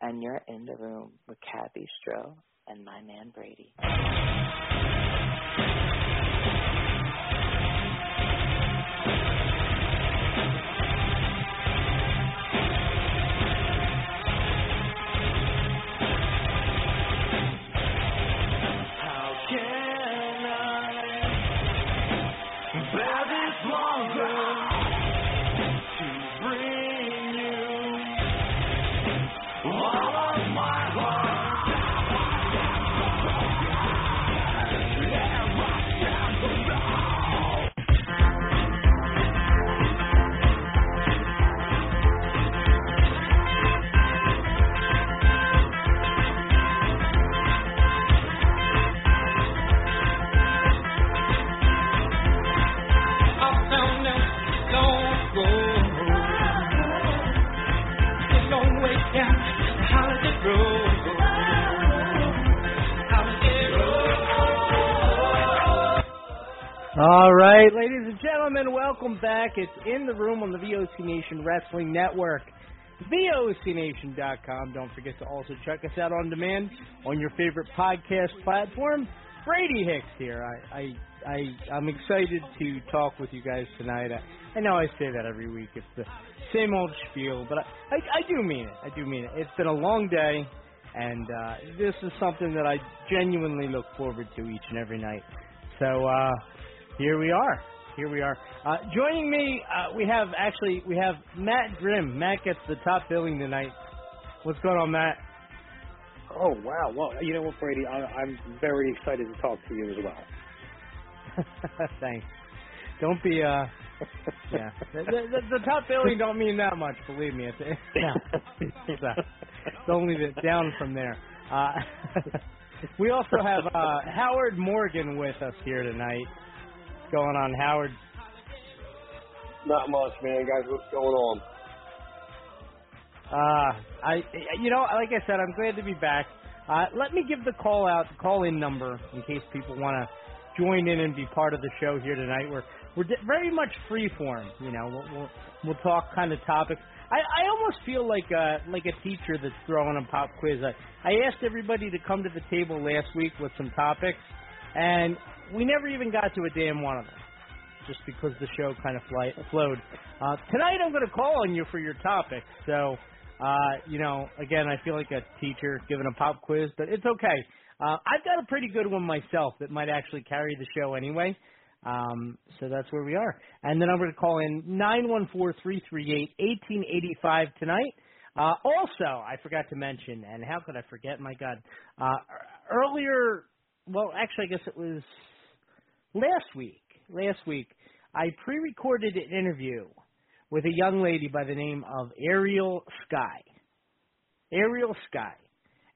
and you're in the room with Kathy Bistro and my man Brady. All right, ladies and gentlemen, welcome back. It's in the room on the VOC Nation Wrestling Network. VOCNation.com. Don't forget to also check us out on demand on your favorite podcast platform. Brady Hicks here. I, I, I, I'm excited to talk with you guys tonight. I, I know I say that every week. It's the same old spiel, but I, I, I do mean it. I do mean it. It's been a long day, and uh, this is something that I genuinely look forward to each and every night. So, uh, here we are. Here we are. Uh, joining me, uh, we have actually we have Matt Grimm. Matt gets the top billing tonight. What's going on, Matt? Oh wow! Well, you know what, Brady, I, I'm very excited to talk to you as well. Thanks. Don't be uh. yeah, the, the, the, top billing don't mean that much. Believe me, it's it's, it's, uh, it's only the, down from there. Uh, we also have uh, Howard Morgan with us here tonight going on, Howard? Not much, man. Guys, what's going on? Uh, I, you know, like I said, I'm glad to be back. Uh, let me give the call out, the call in number, in case people want to join in and be part of the show here tonight. We're we're very much free form. You know, we'll we'll, we'll talk kind of topics. I, I almost feel like a like a teacher that's throwing a pop quiz. I, I asked everybody to come to the table last week with some topics, and we never even got to a damn one of them, just because the show kind of fly, flowed. Uh, tonight I'm going to call on you for your topic. So, uh, you know, again, I feel like a teacher giving a pop quiz, but it's okay. Uh, I've got a pretty good one myself that might actually carry the show anyway. Um, so that's where we are. And then I'm going to call in 914-338-1885 tonight. Uh, also, I forgot to mention, and how could I forget? My God, uh, earlier, well, actually, I guess it was last week, last week, I pre-recorded an interview with a young lady by the name of Ariel Sky. Ariel Sky,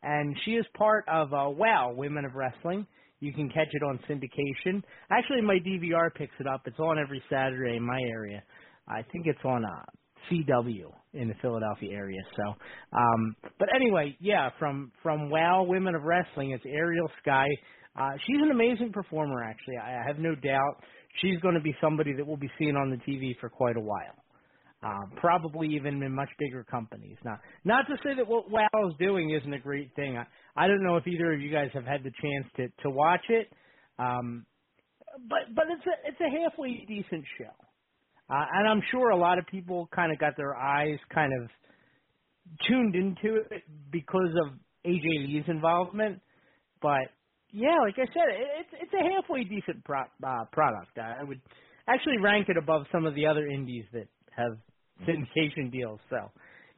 and she is part of uh, WOW Women of Wrestling. You can catch it on syndication. Actually, my DVR picks it up. It's on every Saturday in my area. I think it's on uh, CW in the Philadelphia area. So, um, but anyway, yeah, from from WOW Women of Wrestling, it's Ariel Sky. Uh, she's an amazing performer, actually. I, I have no doubt she's going to be somebody that we'll be seeing on the TV for quite a while. Um, probably even in much bigger companies. Now, not to say that what WoW is doing isn't a great thing. I, I don't know if either of you guys have had the chance to to watch it, um, but but it's a it's a halfway decent show, uh, and I'm sure a lot of people kind of got their eyes kind of tuned into it because of AJ Lee's involvement. But yeah, like I said, it's it's a halfway decent pro, uh, product. I would actually rank it above some of the other indies that have syndication deals. So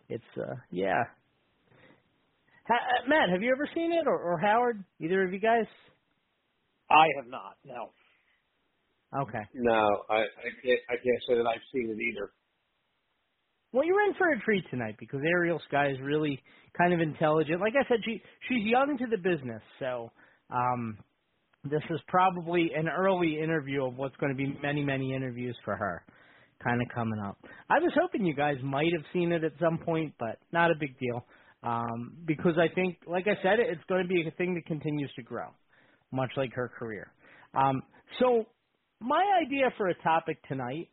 it's uh yeah. Ha, uh, Matt, have you ever seen it, or, or Howard? Either of you guys? I have not. No. Okay. No, I, I can't. I can't say that I've seen it either. well, you're in for a treat tonight because Ariel Sky is really kind of intelligent. Like I said, she she's young to the business, so um, this is probably an early interview of what's going to be many many interviews for her, kind of coming up. I was hoping you guys might have seen it at some point, but not a big deal um, because I think, like I said, it's going to be a thing that continues to grow, much like her career. Um, so my idea for a topic tonight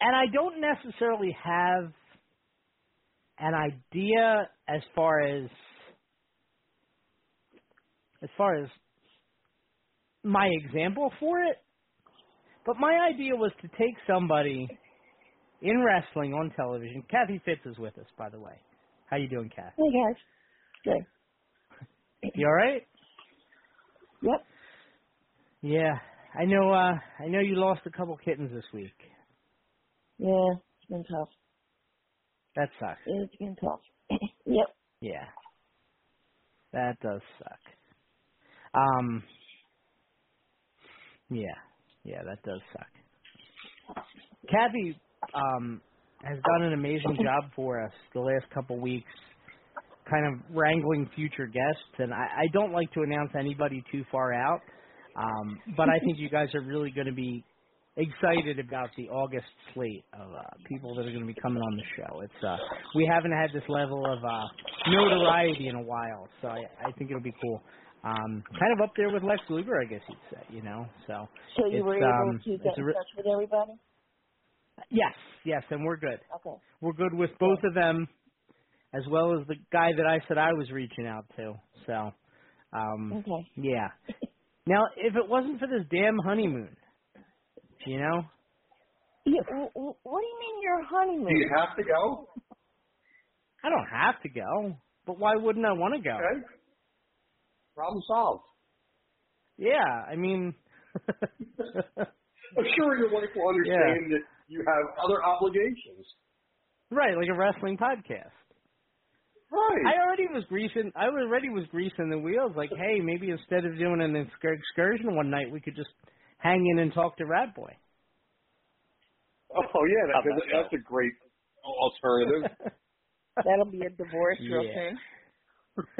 and I don't necessarily have an idea as far as as far as my example for it, but my idea was to take somebody in wrestling on television. Kathy Fitz is with us, by the way. How you doing, Kathy? Hey guys. Good. You all right? Yep. Yeah, I know. uh I know you lost a couple kittens this week. Yeah, it's been tough. That sucks. It's been tough. yep. Yeah. That does suck. Um Yeah. Yeah, that does suck. Kathy um has done an amazing job for us the last couple weeks kind of wrangling future guests and I, I don't like to announce anybody too far out. Um but I think you guys are really gonna be excited about the August slate of uh, people that are going to be coming on the show. It's uh, we haven't had this level of uh, notoriety in a while, so I, I think it'll be cool. Um, kind of up there with Lex Luger, I guess you'd say. You know, so So you were able um, to get a in touch with everybody? yes, yes, and we're good. Okay. We're good with both of them, as well as the guy that I said I was reaching out to. So, um, Okay. yeah. Now, if it wasn't for this damn honeymoon, you know, Yeah, w- w- what do you mean your honeymoon? Do you have to go? I don't have to go, but why wouldn't I want to go? Okay. Problem solved. Yeah, I mean, I'm sure your wife will understand that you have other obligations. right, like a wrestling podcast. Right. I already was greasing. I already was greasing the wheels. Like, hey, maybe instead of doing an excur- excursion one night, we could just hang in and talk to Rat Boy. oh yeah, that, that, that's a great alternative. That'll be a divorce real Yeah. soon.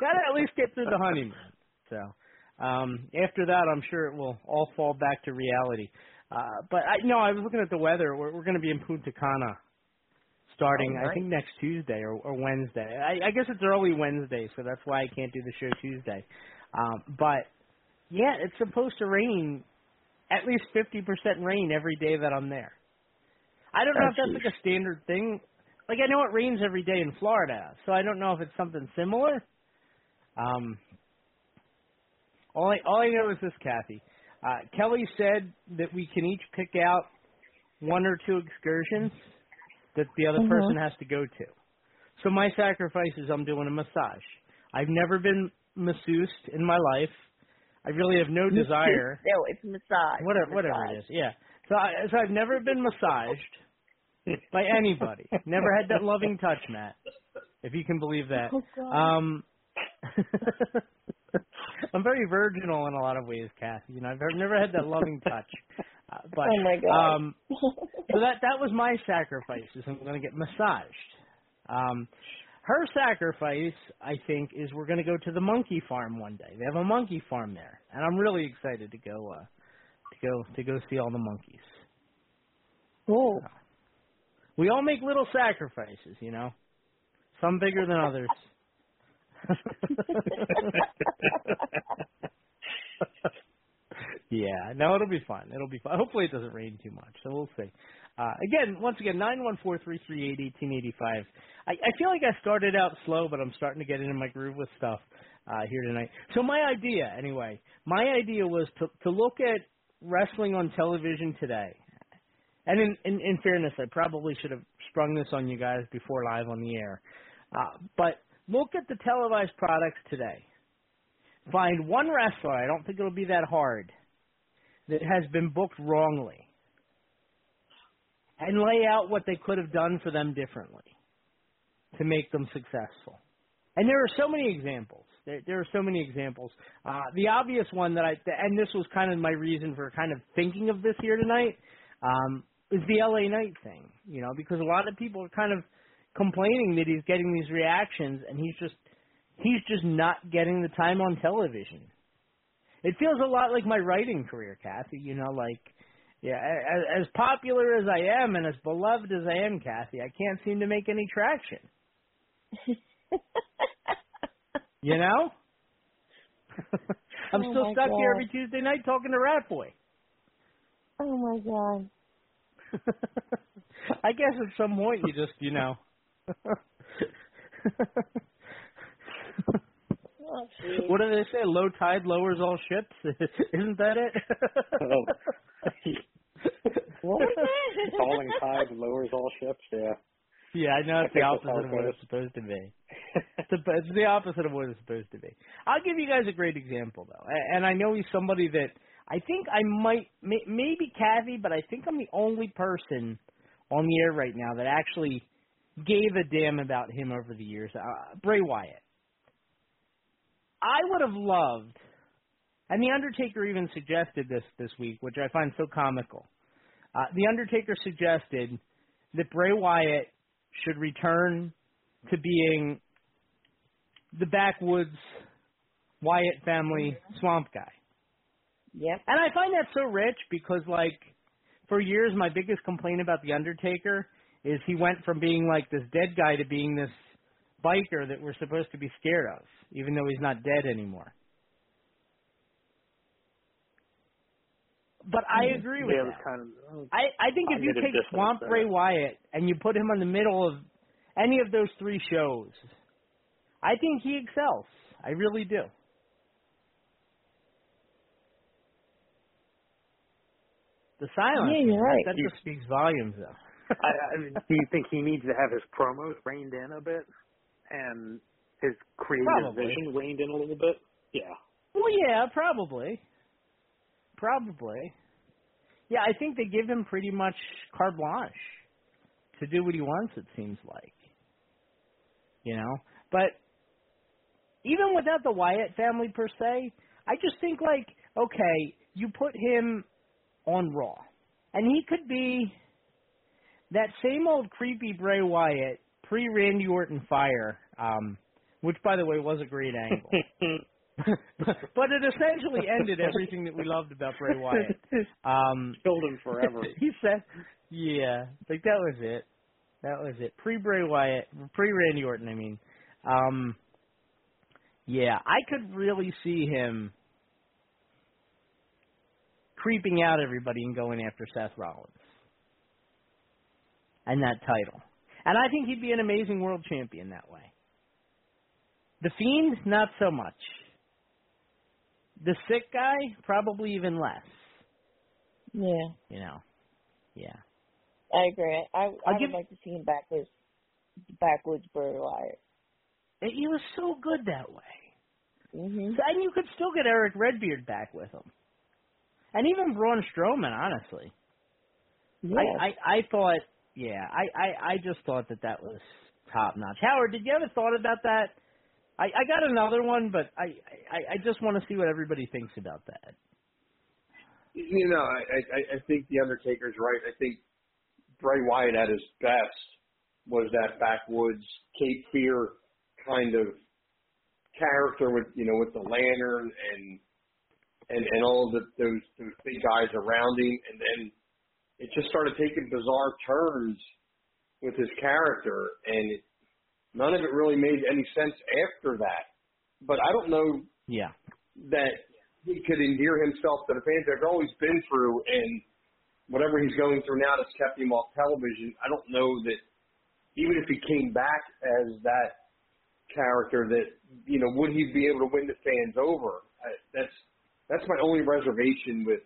Gotta at least get through the honeymoon. So um after that I'm sure it will all fall back to reality. Uh but I no, I was looking at the weather. We're we're gonna be in Punta Cana starting Oh, I think next Tuesday or, or Wednesday. I, I guess it's early Wednesday, so that's why I can't do the show Tuesday. Um but yeah, it's supposed to rain at least fifty percent rain every day that I'm there. I don't know if that's like a standard thing. Like I know it rains every day in Florida, so I don't know if it's something similar. Um, all I all I know is this, Kathy. Uh, Kelly said that we can each pick out one or two excursions that the other Mhm. person has to go to. So my sacrifice is I'm doing a massage. I've never been masseused in my life. I really have no desire. No, it's massage. Whatever, whatever it is. Yeah. So, I, so I've never been massaged by anybody. Never had that loving touch, Matt. If you can believe that. Oh. Um, I'm very virginal in a lot of ways, Kathy. You know, I've never had that loving touch. Uh, but oh my god. um, so that that was my sacrifice. Is I'm going to get massaged. Um, her sacrifice, I think, is we're going to go to the monkey farm one day. They have a monkey farm there, and I'm really excited to go uh, to go to go see all the monkeys. cool. We all make little sacrifices, you know. Some bigger than others. yeah, no, it'll be fun. It'll be fun. Hopefully, it doesn't rain too much, so we'll see. Uh, again, once again, nine one four three three eight eighteen eighty five. I, I feel like I started out slow, but I'm starting to get into my groove with stuff uh, here tonight. So my idea, anyway, my idea was to to look at wrestling on television today. And in, in, in fairness, I probably should have sprung this on you guys before live on the air. Uh, but look at the televised products today. Find one wrestler, I don't think it'll be that hard, that has been booked wrongly. And lay out what they could have done for them differently to make them successful. And there are so many examples. There, are so many examples. Uh, the obvious one that I, and this was kind of my reason for kind of thinking of this here tonight, um, is the LA Knight thing, you know, because a lot of people are kind of complaining that he's getting these reactions and he's just he's just not getting the time on television. It feels a lot like my writing career, Kathy. You know, like yeah, as, as popular as I am and as beloved as I am, Kathy, I can't seem to make any traction. you know? I'm Oh still stuck God. here every Tuesday night talking to Rat Boy. Oh my god. I guess at some point you just, you know. Oh, what do they say? Low tide lowers all ships. Isn't that it? Oh. What was that? Falling tide lowers all ships. Yeah. yeah, I know I it's the that's how opposite it of what it's supposed to be. It's the, it's the opposite of what it's supposed to be. I'll give you guys a great example though, and I know he's somebody that I think I might, may- maybe Kathy, but I think I'm the only person on the air right now that actually gave a damn about him over the years. Uh, Bray Wyatt. I would have loved, and the Undertaker even suggested this this week, which I find so comical. Uh, the Undertaker suggested that Bray Wyatt should return to being the backwoods Wyatt family swamp guy. Yep. And I find that so rich because, like, for years, my biggest complaint about The Undertaker is he went from being, like, this dead guy to being this biker that we're supposed to be scared of, even though he's not dead anymore. But I mm-hmm. agree with yeah, it that. kind of. I, I think if you take Swamp there. Bray Wyatt and you put him in the middle of any of those three shows, I think he excels. I really do. The silence. Yeah, you're right. That, that just speaks volumes, though. I, I mean, do you think he needs to have his promos reined in a bit, and his creative Probably. vision reined in a little bit? Yeah. well, yeah, probably. Probably. Yeah, I think they give him pretty much carte blanche to do what he wants. It seems like. You know, but even without the Wyatt family per se, I just think like, okay, you put him on Raw, and he could be that same old creepy Bray Wyatt pre Randy Orton fire, um, which by the way was a great angle. but it essentially ended everything that we loved about Bray Wyatt. Um, Killed him forever. he said, "Yeah, like that was it. That was it. Pre Bray Wyatt, pre Randy Orton. I mean, um, yeah, I could really see him creeping out everybody and going after Seth Rollins and that title. And I think he'd be an amazing world champion that way. The Fiend, not so much. The sick guy, probably even less. Yeah, You know, yeah. I agree. I I I'll would give- like to see him backwoods, backwoods Bray Wyatt. He was so good that way. Mhm. And you could still get Erick Redbeard back with him. And even Braun Strowman, honestly. Yes. I, I, I thought, yeah, I, I, I just thought that that was top notch. Howard, did you ever thought about that? I, I got another one, but I, I, I just want to see what everybody thinks about that. You know, I, I, I think the Undertaker's right. I think Bray Wyatt at his best was that backwoods Cape Fear kind of character with you know with the lantern and and and all the those those big guys around him, and then it just started taking bizarre turns with his character, and it, none of it really made any sense after that. But I don't know Yeah. that he could endear himself to the fans that have always been through and whatever he's going through now that's kept him off television, I don't know that even if he came back as that character that, you know, would he be able to win the fans over? I, that's that's my only reservation with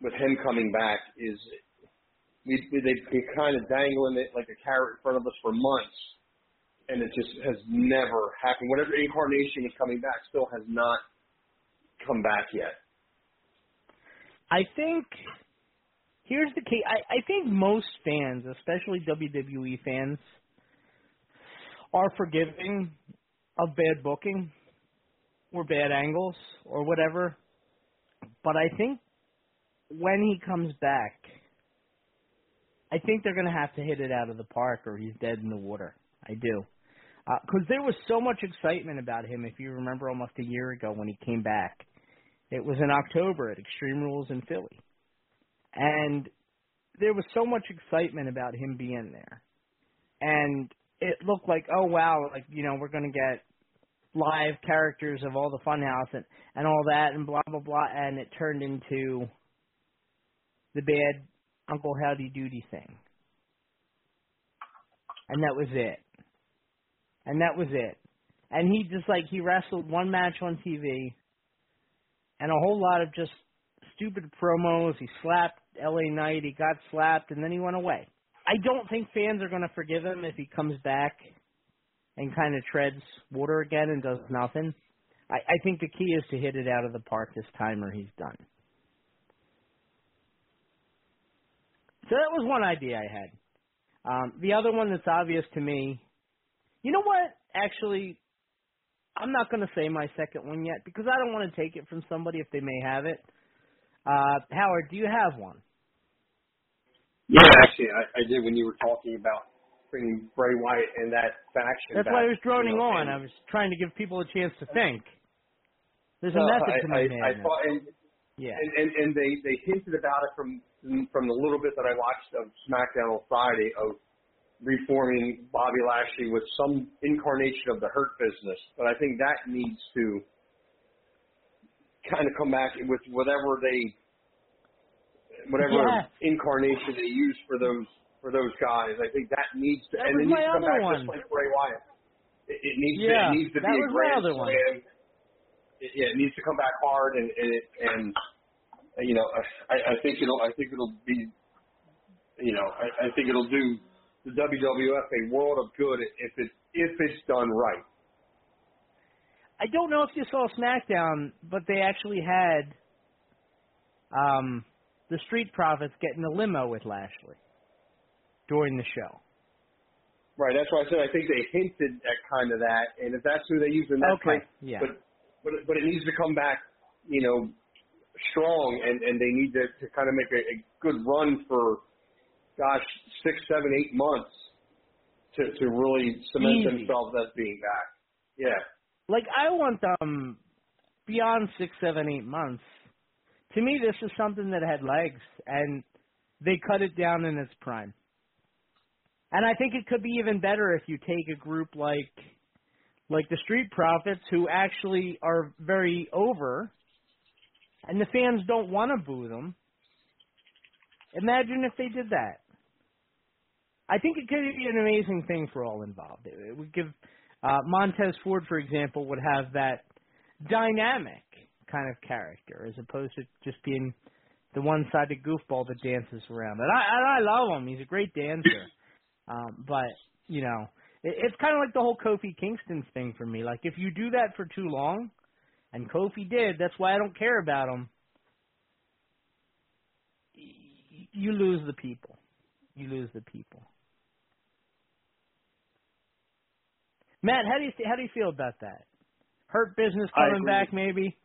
with him coming back is we they've been kind of dangling it like a carrot in front of us for months and it just has never happened. Whatever incarnation is coming back still has not come back yet. I think here's the key. I, I think most fans, especially WWE fans, are forgiving of bad booking or bad angles or whatever. But I think when he comes back, I think they're going to have to hit it out of the park, or he's dead in the water. I do, because uh, there was so much excitement about him. If you remember, almost a year ago when he came back, it was in October at Extreme Rules in Philly, and there was so much excitement about him being there, and it looked like, oh wow, like you know we're going to get live characters of all the Funhouse and and all that and blah blah blah, and it turned into the bad Uncle Howdy Doody thing, and that was it, and that was it, and he just like he wrestled one match on TV, and a whole lot of just stupid promos. He slapped L.A. Knight, he got slapped, and then he went away. I don't think fans are going to forgive him if he comes back and kind of treads water again and does nothing. I, I think the key is to hit it out of the park this time or he's done. So that was one idea I had. Um, the other one that's obvious to me, you know what? Actually, I'm not going to say my second one yet because I don't want to take it from somebody if they may have it. Uh, Howard, do you have one? Yeah, actually, I, I did when you were talking about bringing Bray Wyatt and that faction. That's back, why I was droning you know, on. I was trying to give people a chance to uh, think. There's a method I, to my I, madness. I thought, and, yeah. and, and and they they hinted about it from from the little bit that I watched of SmackDown on Friday of reforming Bobby Lashley with some incarnation of the Hurt Business, but I think that needs to kind of come back with whatever they whatever Yeah. incarnation they use for those for those guys. I think that needs to That and it needs to come back one. just like Bray Wyatt. It, it needs Yeah, to it needs to be a grand one. slam. It, yeah, it needs to come back hard and and, it, and you know I, I think it'll I think it'll be you know I, I think it'll do the WWF a world of good if it if it's done right. I don't know if you saw SmackDown, but they actually had um, the Street Profits getting a limo with Lashley during the show. Right, that's why I said I think they hinted at kind of that, and if that's who they use, then that's Okay, great. yeah. But but it- but it needs to come back, you know, strong, and and they need to to kind of make a, a good run for, gosh, six, seven, eight months to to really cement Easy. themselves as being back. Yeah, Like I want them beyond six, seven, eight months. To me, this is something that had legs, and they cut it down in its prime. And I think it could be even better if you take a group like like the Street Profits, who actually are very over, and the fans don't want to boo them. Imagine if they did that. I think it could be an amazing thing for all involved. It, would give uh, Montez Ford, for example, would have that dynamic kind of character as opposed to just being the one-sided goofball that dances around. And I, and I love him; he's a great dancer. Um, but you know, it, it's kind of like the whole Kofi Kingston thing for me. Like if you do that for too long, and Kofi did, that's why I don't care about him. You lose the people. You lose the people. Matt, how do you how do you feel about that? Hurt business coming back, maybe.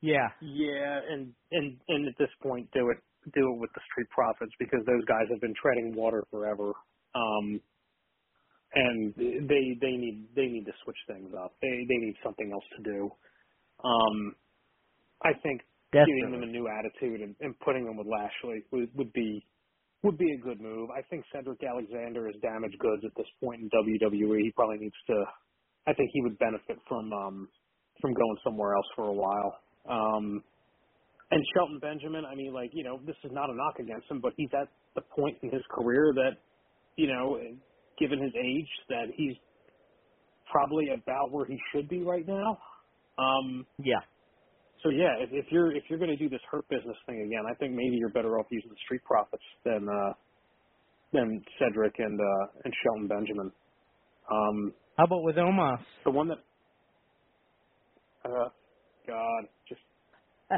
Yeah, Yeah, and and and at this point, do it do it with the Street Profits because those guys have been treading water forever. Um, and they they need they need to switch things up. They they need something else to do. Um, I think giving them a new attitude and, and putting them with Lashley would, would be would be a good move. I think Cedric Alexander is damaged goods at this point in WWE. He probably needs to. I think he would benefit from um, from going somewhere else for a while. Um, and Shelton Benjamin, I mean, like you know, this is not a knock against him, but he's at the point in his career that, you know, given his age, that he's probably about where he should be right now. Um, Yeah. so yeah, if, if you're if you're going to do this hurt business thing again, I think maybe you're better off using the Street Profits than uh, than Cedric and uh, and Shelton Benjamin. Um, How about with Omos? the one that, uh, God, just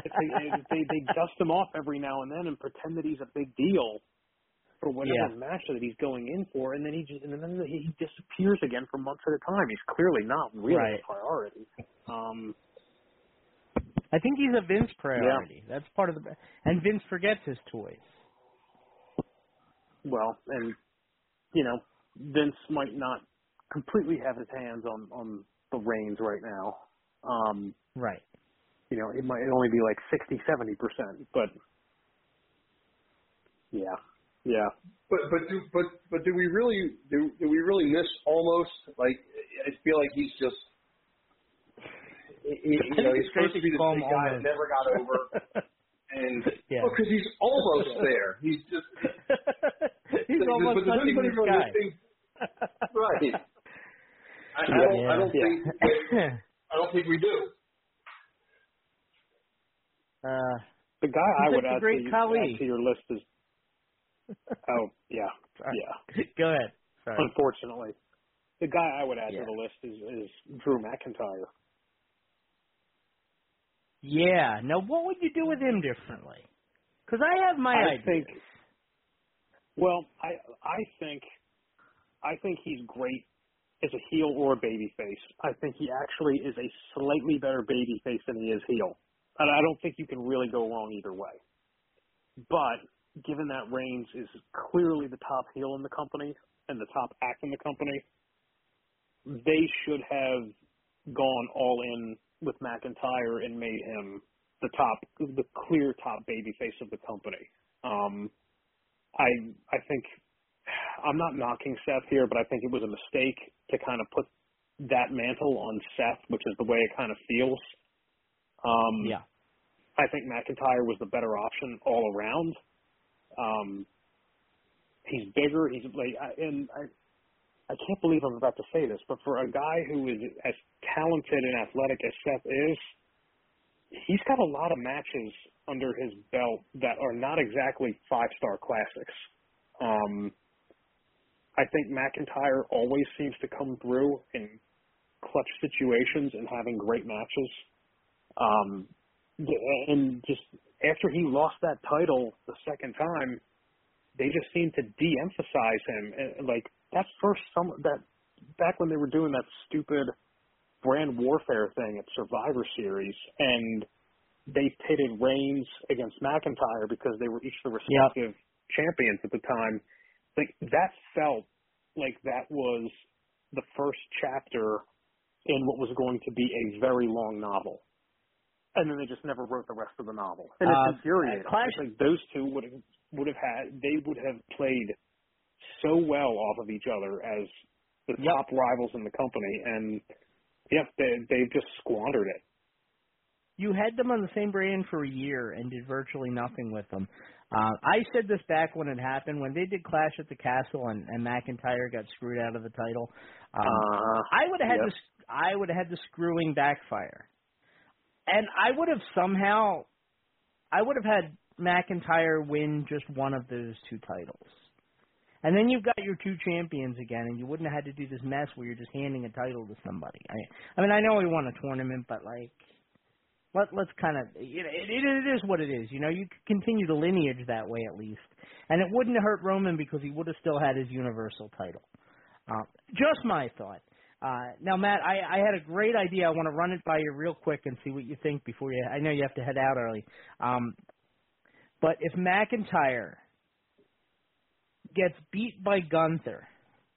if they, they they dust him off every now and then and pretend that he's a big deal for whatever Yeah. match that he's going in for, and then he just and then he disappears again for months at a time. He's clearly not really Right. a priority. Um, I think he's a Vince priority. That's part of the. And Vince forgets his toys. well, and you know, Vince might not completely have his hands on on the reins right now. Um, right. You know, it might only be like sixty, seventy percent, but yeah, yeah. But but do but but do we really do do we really miss Omos like I feel like he's just he, you know he's supposed to be the big guy that never got over and yeah. well because he's almost there he's just he's almost but touching the really sky. Think, right I, I don't yeah. I don't yeah. think I don't think we do uh, the guy I would add to, add to your list is oh yeah yeah Go ahead. Sorry. unfortunately the guy I would add Yeah. to the list is is Drew McIntyre Yeah. Now, what would you do with him differently? Because I have my I ideas. think well I I think I think he's great as a heel or a baby face. I think he actually is a slightly better baby face than he is heel. And I don't think you can really go wrong either way. But given that Reigns is clearly the top heel in the company and the top act in the company, they should have gone all in with McIntyre and made him the top, the clear top baby face of the company. Um, I I think I'm not knocking Seth here, but I think it was a mistake to kind of put that mantle on Seth, which is the way it kind of feels. Um, Yeah. I think McIntyre was the better option all around. Um, he's bigger. He's like, and I, I can't believe I'm about to say this, but for a guy who is as talented and athletic as Seth is, he's got a lot of matches under his belt that are not exactly five star classics. Um, I think McIntyre always seems to come through in clutch situations and having great matches. Um, and just after he lost that title the second time, they just seemed to de-emphasize him. And like that first summer, that back when they were doing that stupid brand warfare thing at Survivor Series, and they pitted Reigns against McIntyre because they were each the respective champions at the time. Like that felt like that was the first chapter in what was going to be a very long novel. And then they just never wrote the rest of the novel. And it's Uh, infuriating. Clash- like those two would have would have had they would have played so well off of each other as the Yep. top rivals in the company and yep, they they just squandered it. You had them on the same brand for a year and did virtually nothing with them. Uh, I said this back when it happened when they did Clash at the Castle and, and McIntyre got screwed out of the title. Um, Uh, I would have had yep. this. I would have had the screwing backfire, and I would have somehow. I would have had McIntyre win just one of those two titles, and then you've got your two champions again, and you wouldn't have had to do this mess where you're just handing a title to somebody. I, I mean, I know he won a tournament, but like, let let's kind of you know, it, it, is what it is. You know, you could continue the lineage that way at least, and it wouldn't hurt Roman because he would have still had his Universal title. Uh, just my thought. Uh, now, Matt, I, I had a great idea. I want to run it by you real quick and see what you think before you. I know you have to head out early. Um, but if McIntyre gets beat by Gunther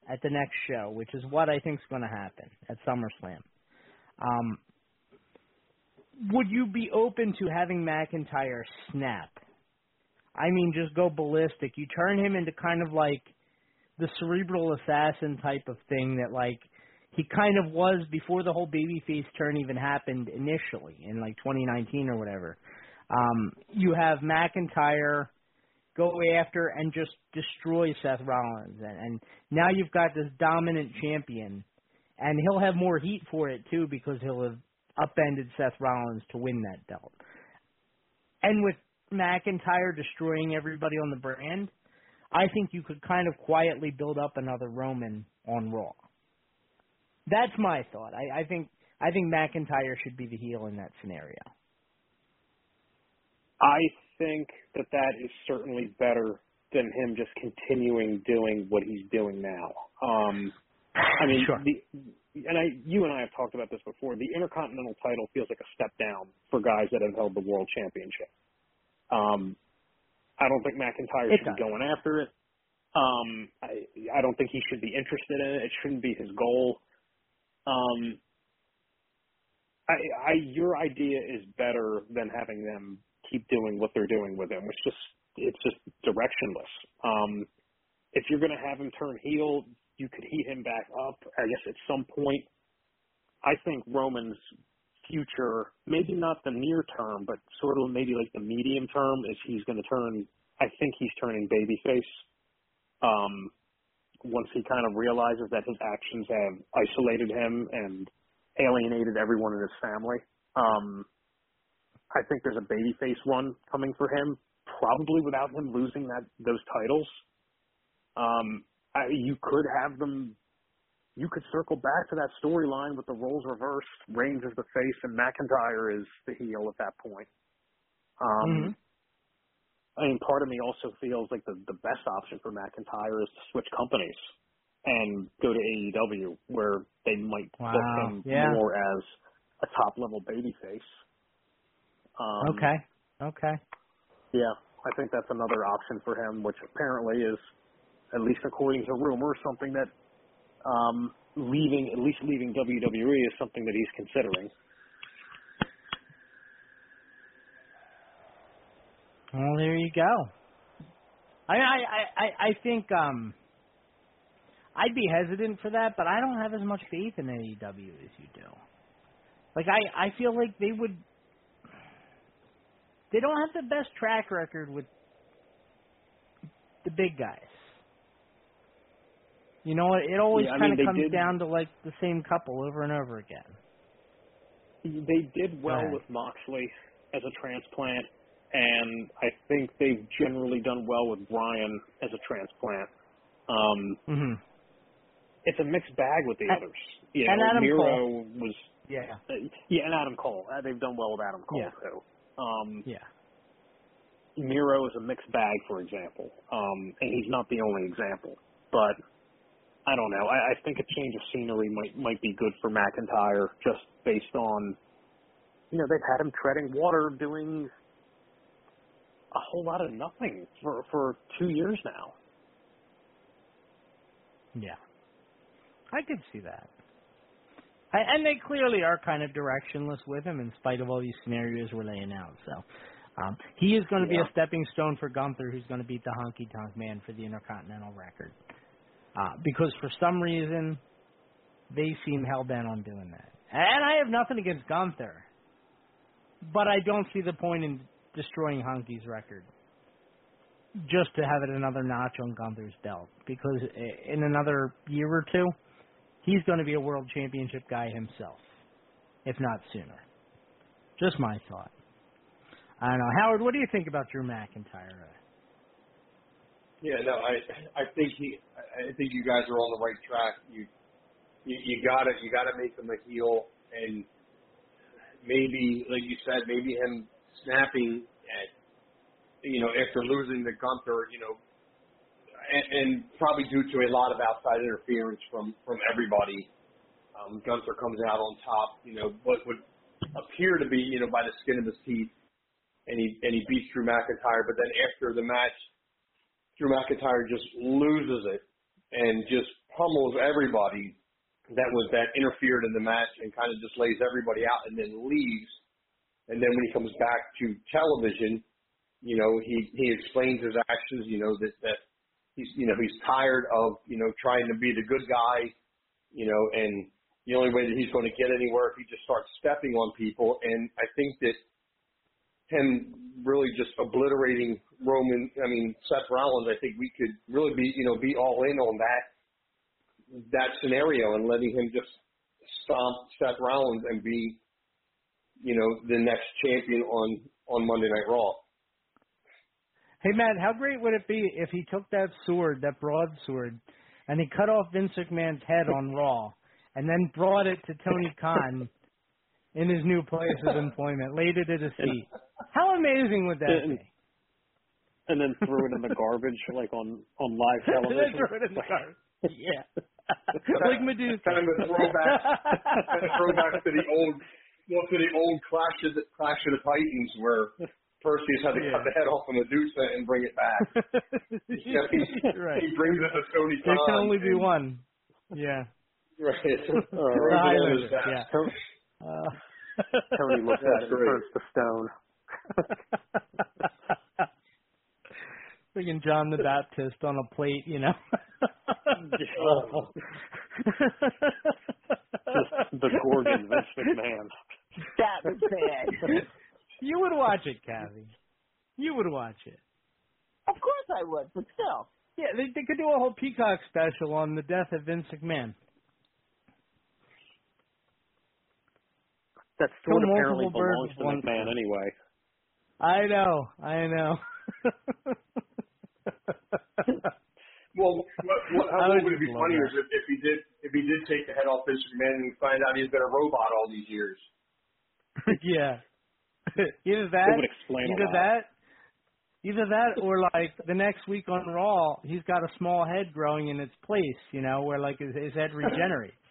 at the next show, which is what I think is going to happen at SummerSlam, um, would you be open to having McIntyre snap? I mean, just go ballistic. You turn him into kind of like the cerebral assassin type of thing that like he kind of was before the whole babyface turn even happened initially in like 2019 or whatever. Um, you have McIntyre go after and just destroy Seth Rollins, and, and now you've got this dominant champion, and he'll have more heat for it too because he'll have upended Seth Rollins to win that belt. And with McIntyre destroying everybody on the brand, I think you could kind of quietly build up another Roman on Raw. That's my thought. I, I think I think McIntyre should be the heel in that scenario. I think that that is certainly better than him just continuing doing what he's doing now. Um, I mean, Sure. the, and I, you and I have talked about this before. The Intercontinental title feels like a step down for guys that have held the World Championship. Um, I don't think McIntyre It should be going after it. Um, I I don't think he should be interested in it. It shouldn't be his goal. Um, I, I your idea is better than having them keep doing what they're doing with him. It's just it's just directionless. Um, if you're going to have him turn heel, you could heat him back up. I guess at some point. I think Roman's future, maybe not the near term, but sort of maybe like the medium term, is he's going to turn. I think he's turning babyface. Um, once he kind of realizes that his actions have isolated him and alienated everyone in his family. Um, I think there's a babyface run coming for him, probably without him losing that those titles. Um, I, you could have them. You could circle back to that storyline with the roles reversed. Reigns is the face and McIntyre is the heel at that point. Um, Mm-hmm. I mean, part of me also feels like the the best option for McIntyre is to switch companies and go to AEW, where they might book him yeah. more as a top level babyface. Um, okay. Okay. Yeah, I think that's another option for him, which apparently is, at least according to rumor, something that um, leaving at least leaving WWE is something that he's considering. Well, there you go. I I I I I think um I'd be hesitant for that, but I don't have as much faith in AEW as you do. Like I I feel like they would they don't have the best track record with the big guys. You know, it it always Yeah, kind of comes did- down to like the same couple over and over again. They did well with Moxley as a transplant, and I think they've generally done well with Bryan as a transplant. Um, Mhm. it's a mixed bag with the And- others. You and Adam Miro Cole. was Yeah. uh, yeah, and Adam Cole. Uh, they've done well with Adam Cole Yeah. too. Um, Yeah. Miro is a mixed bag, for example, um, and he's not the only example. But I don't know. I, I think a change of scenery might might be good for McIntyre, just based on you know they've had him treading water, doing a whole lot of nothing for for two years now. Yeah. I could see that. I, and they clearly are kind of directionless with him in spite of all these scenarios we're laying out. So um, he is going to be a stepping stone for Gunther, who's going to beat the Honky Tonk Man for the Intercontinental record. Uh, because for some reason, they seem hell bent on doing that. And I have nothing against Gunther, but I don't see the point in destroying Honky's record just to have it another notch on Gunther's belt. Because in another year or two, he's going to be a world championship guy himself, if not sooner. Just my thought. I don't know, Howard. What do you think about Drew McIntyre? Yeah, no, I I think he I think you guys are on the right track. You you, you gotta you gotta make him a heel and maybe like you said, maybe him snapping at you know, after losing the Gunther, you know and, and probably due to a lot of outside interference from from everybody, um, Gunther comes out on top. You know what would appear to be you know by the skin of his teeth, and he and he beats Drew McIntyre. But then after the match, Drew McIntyre just loses it and just pummels everybody that was that interfered in the match and kind of just lays everybody out and then leaves. And then when he comes back to television, you know, he he explains his actions. You know that that he's you know he's tired of you know trying to be the good guy, you know, and the only way that he's going to get anywhere if he just starts stepping on people. And I think that him really just obliterating Roman, I mean Seth Rollins, I think we could really be you know be all in on that that scenario and letting him just stomp Seth Rollins and be you know the next champion on on Monday Night Raw. Hey Matt, how great would it be if he took that sword, that broadsword, and he cut off Vince McMahon's head on Raw, and then brought it to Tony Khan in his new place of employment, laid it at his feet. How amazing would that And- be? And then threw it in the garbage, like on on live Then television. throw it in the garbage. Yeah. like Medusa. Kind of a throwback, kind of throwback to the old, well, to the old Clash of the Clash of the Titans, where First, he just had to Yeah. cut the head off of Medusa and bring it back. Yeah, he, right. he brings it to Tony There can Khan, only be and- one. Yeah. Right. Uh, Throws The on Highlander, his back. yeah. Tony, Uh, Tony looks at it and great. turns to stone. Freaking John the Baptist on a plate, you know. Just the Gorgon, Vince McMahon. That was bad. you would watch it, Kathy. You would watch it. of course I would, but still. Yeah, they they could do a whole Peacock special on the death of Vince McMahon. That Kill sword apparently multiple birds belongs to one McMahon stone. anyway. I know, I know. Well, what, what, I how would would it be just love funnier that. is if, if he did if he did take the head off Vince McMahon and we find out he's been a robot all these years. Yeah. Either It that, would explain either a lot. that, either that, or like the next week on Raw, he's got a small head growing in its place. You know, where like his, his head regenerates.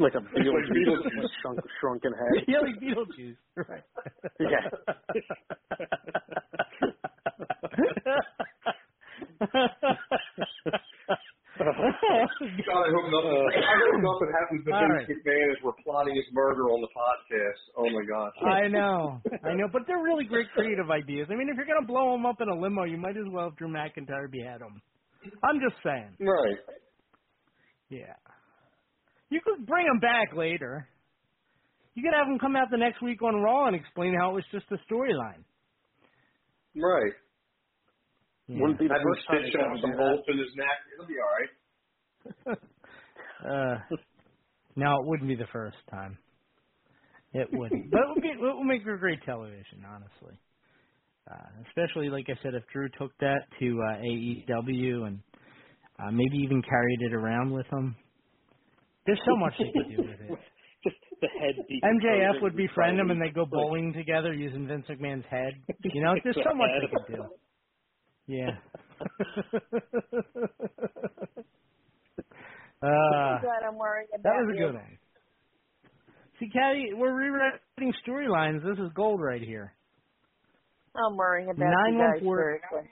Like a Beetlejuice. Beetlejuice shrunk, shrunken head. yeah, like Beetlejuice, right? God, I hope nothing. Uh, I hope nothing happens to Vince right. McMahon as we're plotting his murder on the podcast. Oh my gosh. I know, I know, but they're really great creative ideas. I mean, if you're gonna blow him up in a limo, you might as well have Drew McIntyre behead him. I'm just saying. Right. Yeah. You could bring him back later. You could have him come out the next week on Raw and explain how it was just a storyline. Right. Yeah. Wouldn't be the Have him first time stitch he's up some done that. bolts in his neck. It'll be all right. uh, no, it wouldn't be the first time. It wouldn't. but it would, be, it would make for great television, honestly. Uh, especially, like I said, if Drew took that to uh, AEW and uh, maybe even carried it around with him. There's so much they could do with it. Just the head. MJF would befriend him and they go bowling together using Vince McMahon's head. You know, there's so much they could do. Yeah. Uh, God, I'm worrying about that was a you. good one. See, Caddy, we're rewriting storylines. This is gold right here. I'm worrying about you guys 914 seriously.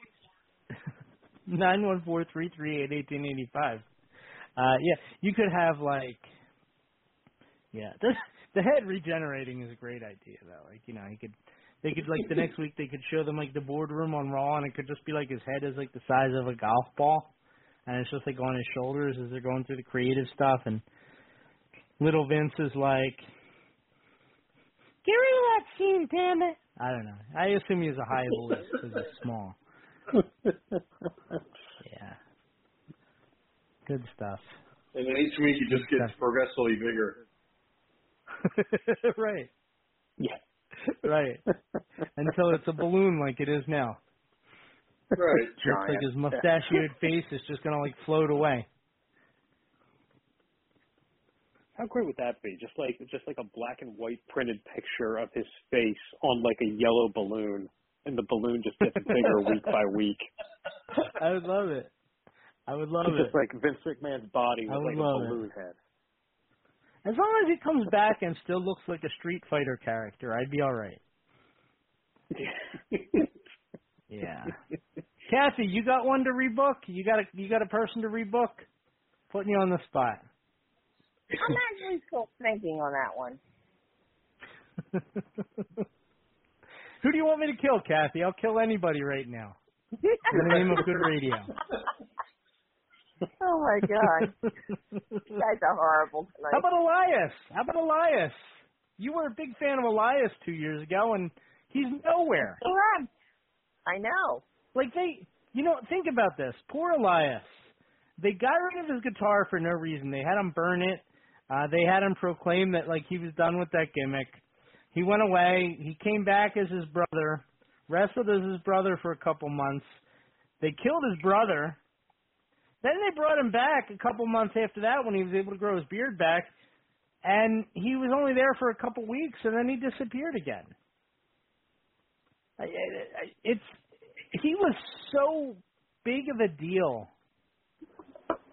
Nine one four three three eight eighteen eighty five. Uh, yeah, you could have like, yeah, the the head regenerating is a great idea though. Like you know, he could, they could like the next week they could show them like the boardroom on Raw, and it could just be like his head is like the size of a golf ball, and it's just like on his shoulders as they're going through the creative stuff, and little Vince is like, get rid of that scene, damn it. I don't know. I assume he's a high voice because he's small. Yeah. Good stuff. And then each week he just gets progressively bigger. right. Yeah. Right. Until it's a balloon like it is now. Right. Looks like his mustachioed face is just gonna like float away. How great would that be? Just like just like a black and white printed picture of his face on like a yellow balloon, and the balloon just gets bigger week by week. I would love it. I would love Just it. Just like Vince McMahon's body I with would like a love it. balloon head. As long as he comes back and still looks like a Street Fighter character, I'd be all right. Yeah. Kathy, you got one to rebook? You got a you got a person to rebook? Putting you on the spot. I'm actually still thinking on that one. Who do you want me to kill, Kathy? I'll kill anybody right now. In the name of good radio. oh my god, you guys are horrible tonight. How about Elias? How about Elias? You were a big fan of Elias two years ago, and he's nowhere. Correct. I know. Like they, you know, think about this. Poor Elias. They got rid of his guitar for no reason. They had him burn it. Uh, they had him proclaim that like he was done with that gimmick. He went away. He came back as his brother, wrestled as his brother for a couple months. They killed his brother. Then they brought him back a couple months after that when he was able to grow his beard back, and he was only there for a couple weeks, and then he disappeared again. I, I, I- it's he was so big of a deal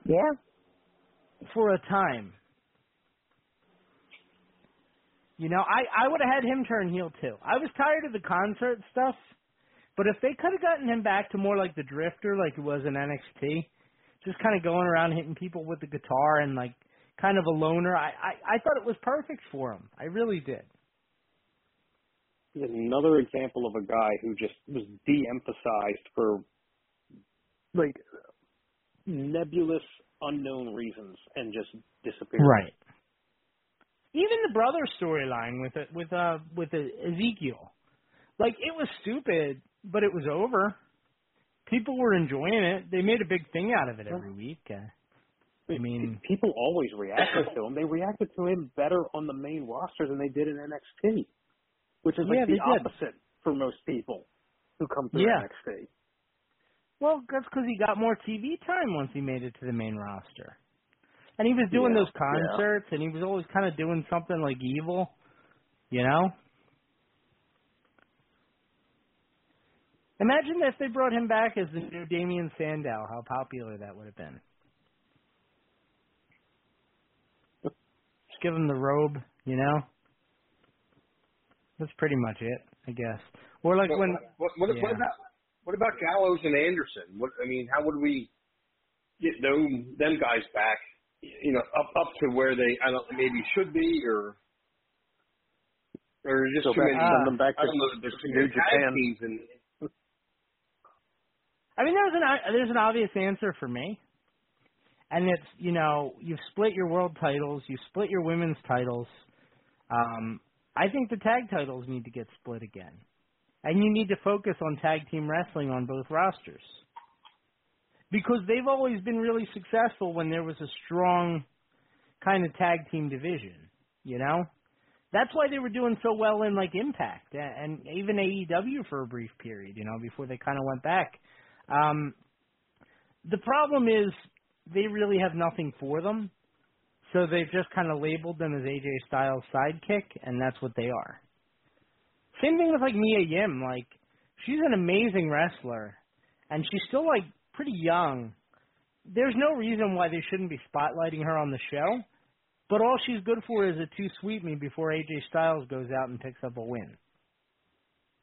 Yeah. for a time. You know, I I would have had him turn heel too. I was tired of the concert stuff, but if they could have gotten him back to more like the Drifter, like it was in NXT, just kind of going around hitting people with the guitar and like kind of a loner, I I, I thought it was perfect for him. I really did. He's another example of a guy who just was de-emphasized for like nebulous, unknown reasons and just disappeared. Right. Even the brother storyline with it with uh with Ezekiel, like it was stupid, but it was over. People were enjoying it. They made a big thing out of it every week. Uh, I mean, people always reacted to him. They reacted to him better on the main roster than they did in NXT, which is like yeah, the they did. opposite for most people who come through Yeah. NXT. Well, that's because he got more TV time once he made it to the main roster. And he was doing Yeah, those concerts, and he was always kind of doing something like evil, you know? Imagine if they brought him back as the new Damien Sandow, how popular that would have been. Just give him the robe, you know? That's pretty much it, I guess. Or like What- when what, what, what about what about Gallows and Anderson? What I mean, how would we get them them guys back? You know, up up to where they I don't maybe should be, or or just So too back- many. send them back I to know. There's too New many Japan. teams and I mean, there's an there's an obvious answer for me, and it's you know you've split your world titles, you've split your women's titles. Um, I think the tag titles need to get split again, and you need to focus on tag team wrestling on both rosters because they've always been really successful when there was a strong kind of tag team division. You know, that's why they were doing so well in like Impact and even AEW for a brief period. You know, before they kind of went back. Um, the problem is they really have nothing for them, so they've just kind of labeled them as AJ Styles' sidekick, and that's what they are. Same thing with like Mia Yim. Like she's an amazing wrestler, and she's still like pretty young. There's no reason why they shouldn't be spotlighting her on the show. But all she's good for is a two sweep me before AJ Styles goes out and picks up a win.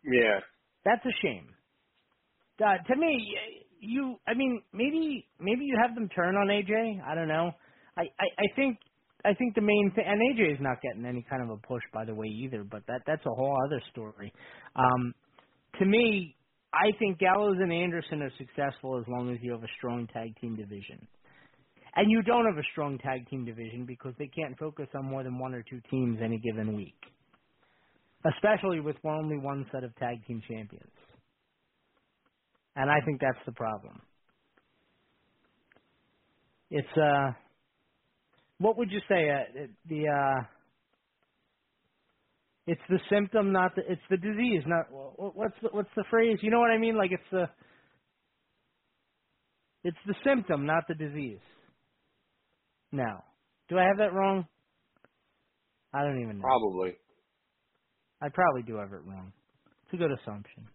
yeah. That's a shame. Uh, to me, you. I mean, maybe maybe you have them turn on AJ. I don't know. I, I I think I think the main thing, and AJ is not getting any kind of a push, by the way, either. But that that's a whole other story. Um, to me, I think Gallows and Anderson are successful as long as you have a strong tag team division. And you don't have a strong tag team division because they can't focus on more than one or two teams any given week, especially with only one set of tag team champions. And I think that's the problem. It's uh what would you say uh, the uh it's the symptom not the it's the disease not what's the, what's the phrase? You know what I mean? Like it's the it's the symptom not the disease. Now do I have that wrong? I don't even know. Probably. I probably do have it wrong. It's a good assumption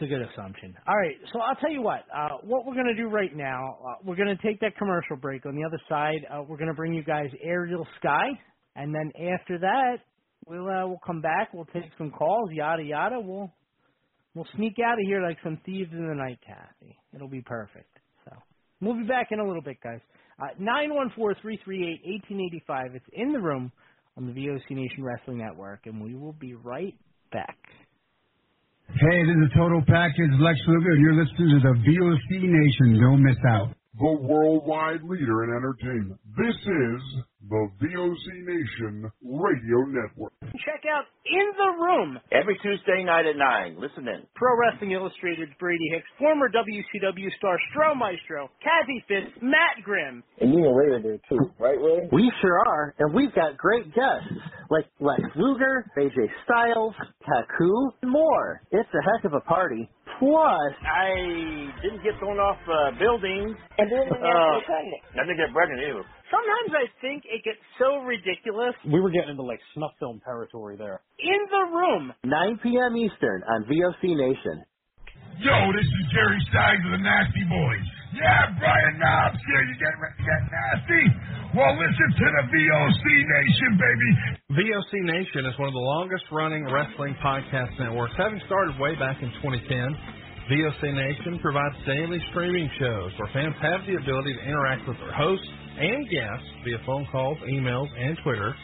it's a good assumption. All right, so I'll tell you what. Uh, what we're going to do right now, uh, we're going to take that commercial break. On the other side, uh, we're going to bring you guys Ariel Sky, and then after that, we'll uh, we'll come back. We'll take some calls, yada yada. We'll we'll sneak out of here like some thieves in the night, Kathy. It'll be perfect. So we'll be back in a little bit, guys. Uh, Nine one four three three eight eighteen eighty five. It's in the room on the VOC Nation Wrestling Network, and we will be right back. Hey, this is a Total Package Lex Luger, and you're listening to the VOC Nation. Don't miss out. the worldwide leader in entertainment. This is the VOC Nation Radio Network. Check out In the Room, Every Tuesday night at 9. Listen in. Pro Wrestling Illustrated's Brady Hicks, former WCW star Stro Maestro, Kathy Fitz, Matt Grimm. And me and Ray are there too, right, Ray? We sure are, and we've got great guests like Lex Luger, AJ Styles, Taku, and more. It's a heck of a party. Plus, I didn't get thrown off uh, buildings. And then we Uh, get pregnant. I didn't get pregnant either. Sometimes I think it gets so ridiculous. We were getting into like snuff film territory there. In the Room, 9 p.m. Eastern on VOC Nation. Yo, this is Jerry Stein of the Nasty Boys. Yeah, Brian Knobbs here. You getting ready to get nasty? Well, listen to the VOC Nation, baby. VOC Nation is one of the longest running wrestling podcast networks, having started way back in 2010. VOC Nation provides daily streaming shows where fans have the ability to interact with their hosts and guests via phone calls, emails, and Twitter.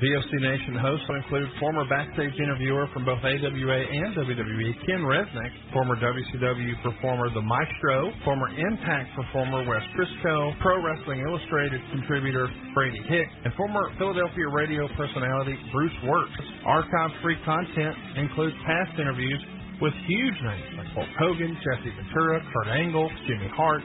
VOC Nation hosts will include former backstage interviewer from both AWA and WWE, Ken Resnick, former WCW performer The Maestro, former Impact performer Wes Brisco, Pro Wrestling Illustrated contributor Brady Hicks, and former Philadelphia radio personality Bruce Wirtz. Archive free content includes past interviews with huge names like Hulk Hogan, Jesse Ventura, Kurt Angle, Jimmy Hart,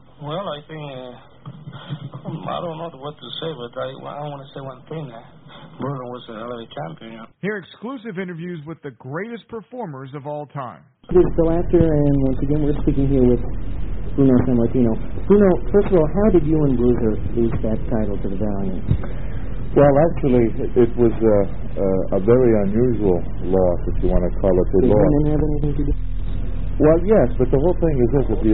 Well, I think uh, I don't know what to say, but I, I want to say one thing. Uh, Bruno was a hell of a champion. Hear exclusive interviews with the greatest performers of all time. This is Bill Apter, and once again, we're speaking here with Bruno Sammartino. Bruno, first of all, how did you and Bruiser lose that title to the Valiant? Well, actually, it was a, a, a very unusual loss, if you want to call it a Did loss. women have anything to do? Well, yes, but the whole thing is this: that the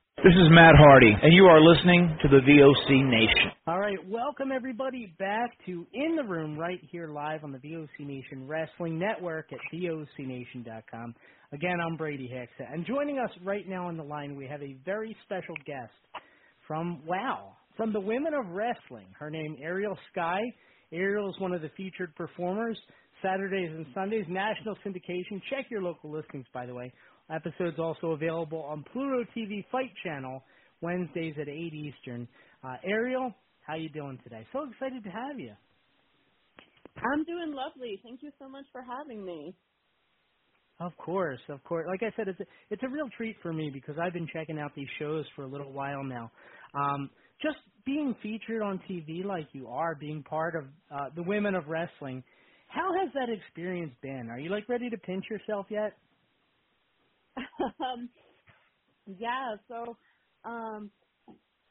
This is Matt Hardy, and you are listening to the VOC Nation. All right, welcome everybody back to In the Room right here live on the VOC Nation Wrestling Network at VOCNation.com. Again, I'm Brady Hicks, and joining us right now on the line, we have a very special guest from WOW, from the Women of Wrestling. Her name, Ariel Sky. Ariel is one of the featured performers Saturdays and Sundays, national syndication. Check your local listings, by the way. Episodes also available on Pluto TV Fight Channel Wednesdays at 8 Eastern. Uh, Ariel, how you doing today? So excited to have you. I'm doing lovely. Thank you so much for having me. Of course, of course. Like I said, it's a, it's a real treat for me because I've been checking out these shows for a little while now. Um, just being featured on TV like you are, being part of uh, the Women of Wrestling, how has that experience been? Are you like ready to pinch yourself yet? um, yeah. So, um,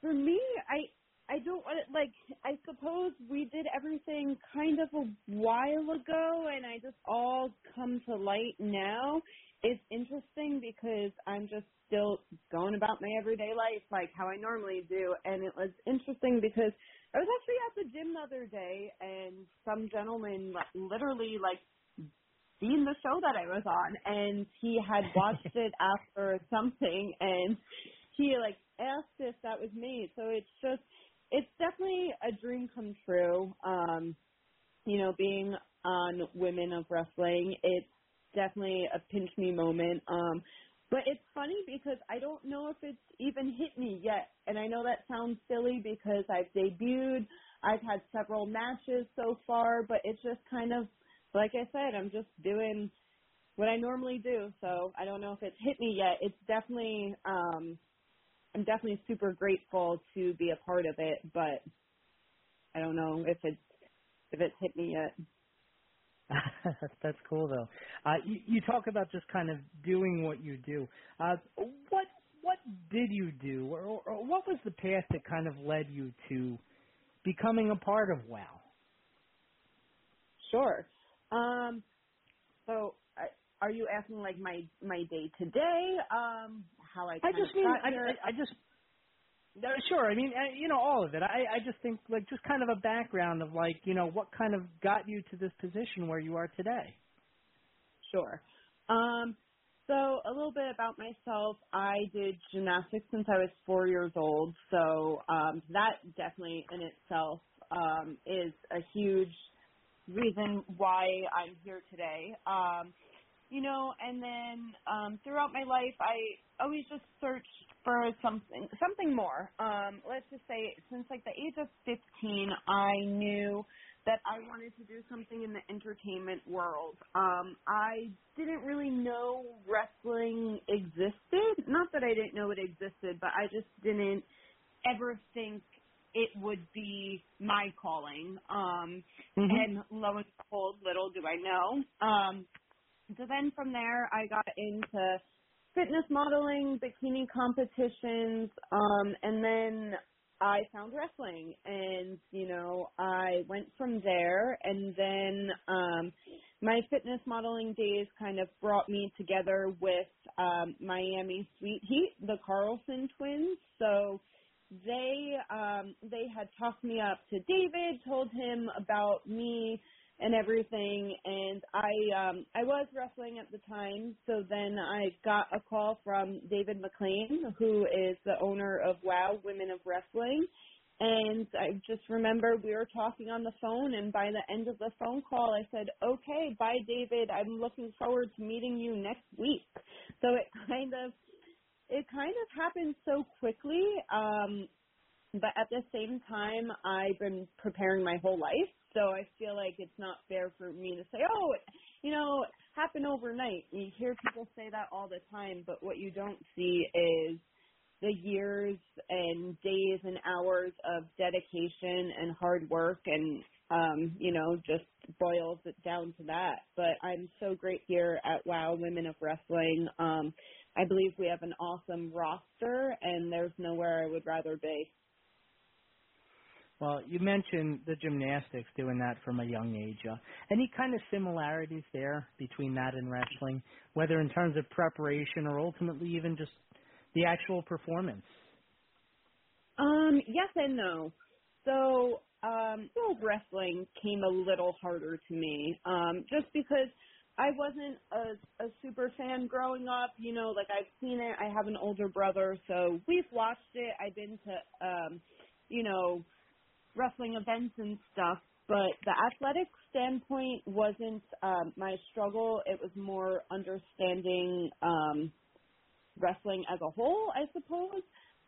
for me, I I don't want to like. I suppose we did everything kind of a while ago, and I just all come to light now. It's interesting because I'm just still going about my everyday life like how I normally do, and it was interesting because I was actually at the gym the other day, and some gentleman like, literally like seen the show that I was on, and he had watched it after something, and he like asked if that was me. So it's just, it's definitely a dream come true. Um, you know, being on Women of Wrestling, it's definitely a pinch me moment. Um, but it's funny because I don't know if it's even hit me yet. And I know that sounds silly because I've debuted, I've had several matches so far, but it's just kind of, like I said, I'm just doing what I normally do. So I don't know if it's hit me yet. It's definitely, um, I'm definitely super grateful to be a part of it, but I don't know if it's, if it's hit me yet. That's cool though. Uh, you, you talk about just kind of doing what you do. Uh, what what did you do, or, or what was the path that kind of led you to becoming a part of WoW? Sure. Um, so, I, are you asking like my my day to day? Um, how I I just mean I? I, I just no, sure. I mean, uh, you know, all of it. I, I just think like just kind of a background of like, you know, what kind of got you to this position where you are today. Sure. Um, so a little bit about myself. I did gymnastics since I was four years old. So um, that definitely in itself um, is a huge reason why I'm here today. Um, you know, and then um, throughout my life, I always just searched for something, something more. Um, let's just say, since like the age of 15, I knew that I wanted to do something in the entertainment world. Um, I didn't really know wrestling existed. Not that I didn't know it existed, but I just didn't ever think it would be my calling. Um, Mhm. And lo and behold, little do I know. Um, so then from there, I got into fitness modeling, bikini competitions, um, and then I found wrestling, and you know, I went from there, and then um, my fitness modeling days kind of brought me together with um, Miami Sweet Heat, the Carlson twins. So they um, they had talked me up to David, told him about me and everything and I um I was wrestling at the time so then I got a call from David McLane who is the owner of Wow Women of Wrestling and I just remember we were talking on the phone and by the end of the phone call I said okay bye David. I'm looking forward to meeting you next week. So it kind of it kind of happened so quickly um but at the same time I've been preparing my whole life so I feel like it's not fair for me to say, oh, you know, it happened overnight. You hear people say that all the time, but what you don't see is the years and days and hours of dedication and hard work and um, you know, just boils it down to that. But I'm so great here at Wow Women of Wrestling. Um, I believe we have an awesome roster and there's nowhere I would rather be. Well, you mentioned the gymnastics, doing that from a young age. Uh, any kind of similarities there between that and wrestling, whether in terms of preparation or ultimately even just the actual performance? Um, yes and no. So, um, wrestling came a little harder to me, um, just because I wasn't a, a super fan growing up. You know, like I've seen it. I have an older brother, so we've watched it. I've been to, um, you know, wrestling events and stuff. But the athletic standpoint wasn't um, my struggle. It was more understanding um, wrestling as a whole, I suppose.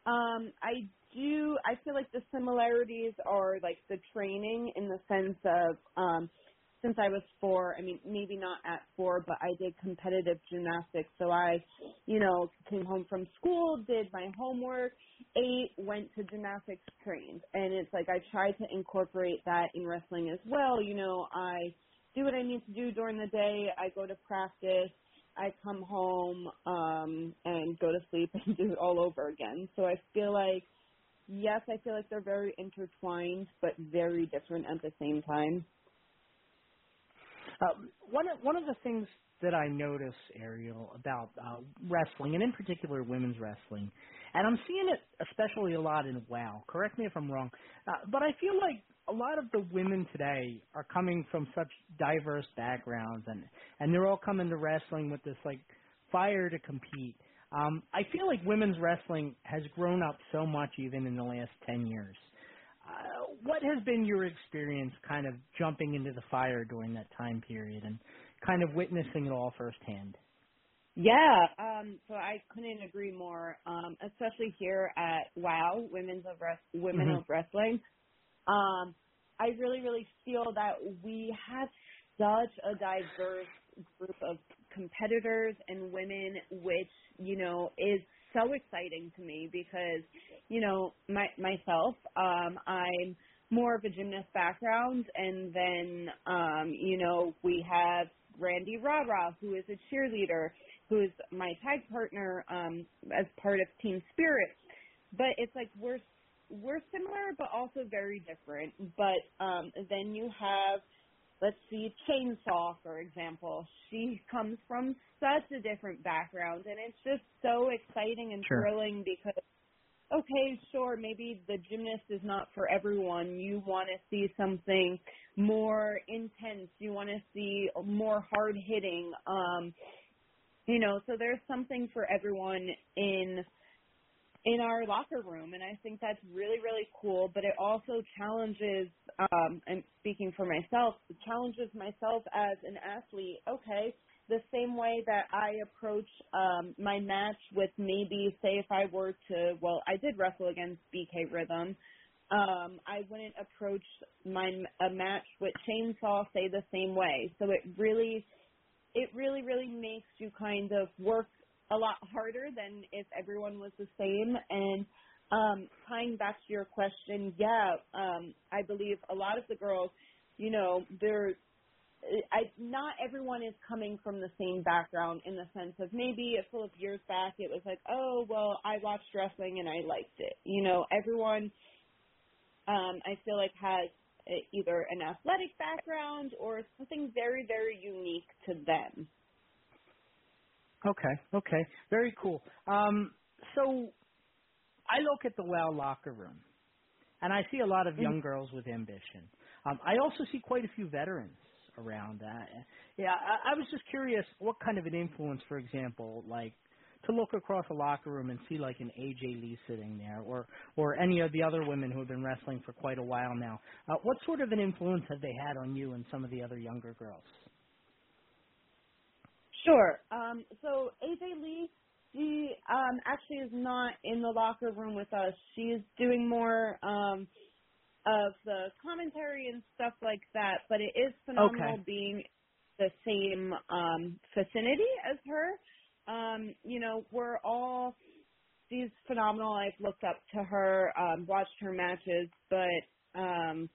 Um, I do. I feel like the similarities are like the training in the sense of um, since I was four. I mean, maybe not at four, but I did competitive gymnastics. So I, you know, came home from school, did my homework, ate, went to gymnastics, trained, and it's like I tried to incorporate that in wrestling as well. You know, I do what I need to do during the day. I go to practice. I come home um and go to sleep and do it all over again. So I feel like yes, I feel like they're very intertwined but very different at the same time. Uh, one of one of the things that I notice, Ariel, about uh, wrestling, and in particular women's wrestling, and I'm seeing it especially a lot in WoW. Correct me if I'm wrong, uh, but I feel like a lot of the women today are coming from such diverse backgrounds, and and they're all coming to wrestling with this like fire to compete. Um, I feel like women's wrestling has grown up so much even in the last 10 years. Uh, what has been your experience kind of jumping into the fire during that time period and kind of witnessing it all firsthand? Yeah, um, so I couldn't agree more. Um, especially here at WOW, Women's of Res- Women Mhm. of Wrestling. Um, I really, really feel that we have such a diverse group of competitors and women, which you know is so exciting to me because you know my myself, um, I'm more of a gymnast background, and then um, you know we have Randi Rah Rah, who is a cheerleader, who is my tag partner um, as part of Team Spirit. But it's like we're we're similar, but also very different. But um, then you have, let's see, Chainsaw, for example. She comes from such a different background, and it's just so exciting and Sure. thrilling because okay, sure, maybe the gymnast is not for everyone. You want to see something more intense. You want to see more hard hitting. Um, you know, so there's something for everyone in in our locker room and I think that's really, really cool. But it also challenges um and speaking for myself, it challenges myself as an athlete, okay, the same way that I approach um my match with maybe say if I were to well, I did wrestle against BK Rhythm. Um, I wouldn't approach my a match with Chainsaw say the same way. So it really it really, really makes you kind of work a lot harder than if everyone was the same. And um, tying back to your question, yeah, um, I believe a lot of the girls, you know, they're I, not everyone is coming from the same background in the sense of maybe a couple of years back it was like, oh, well, I watched wrestling and I liked it. You know, everyone, um, I feel like has uh, either an athletic background or something very, very unique to them. Okay, okay, very cool. Um, so I look at the WoW locker room, and I see a lot of young girls with ambition. Um, I also see quite a few veterans around that. Yeah, I, I was just curious what kind of an influence, for example, like to look across a locker room and see like an AJ Lee sitting there, or or any of the other women who have been wrestling for quite a while now. Uh, what sort of an influence have they had on you and some of the other younger girls? Sure. Um, so AJ Lee, she um, actually is not in the locker room with us. She's doing more um, of the commentary and stuff like that. But it is phenomenal Okay. being the same um, vicinity as her. Um, you know, we're all she's phenomenal. I've looked up to her, um, watched her matches, but um,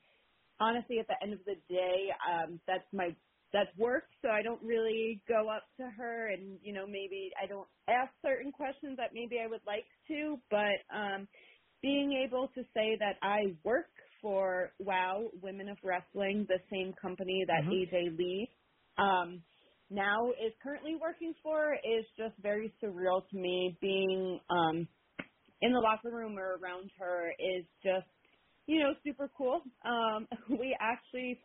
honestly, at the end of the day, um, that's my that's work. So I don't really go up to her, and you know, maybe I don't ask certain questions that maybe I would like to. But um, being able to say that I work for WOW Women of Wrestling, the same company that Mhm. AJ Lee um, now is currently working for, is just very surreal to me. Being um, in the locker room or around her is just you know, super cool. Um, we actually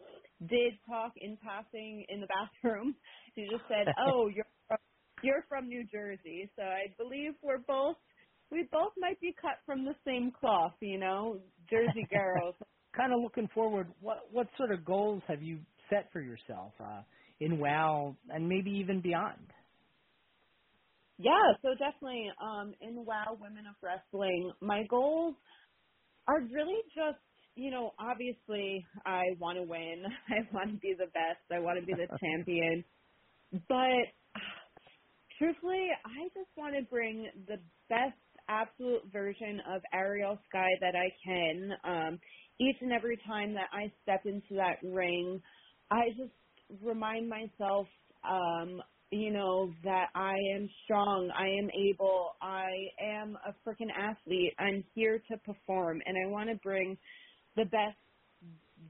did talk in passing in the bathroom. She just said, "Oh, you're from, you're from New Jersey," so I believe we're both we both might be cut from the same cloth. You know, Jersey girls. kind of looking forward, what what sort of goals have you set for yourself uh, in WoW and maybe even beyond? Yeah, so definitely um, in WoW Women of Wrestling, my goals are really just, you know, obviously I want to win. I want to be the best. I want to be the champion. But truthfully, I just want to bring the best absolute version of Ariel Sky that I can. Um, each and every time that I step into that ring, I just remind myself, um, you know, that I am strong, I am able, I am a freaking athlete. I'm here to perform, and I want to bring the best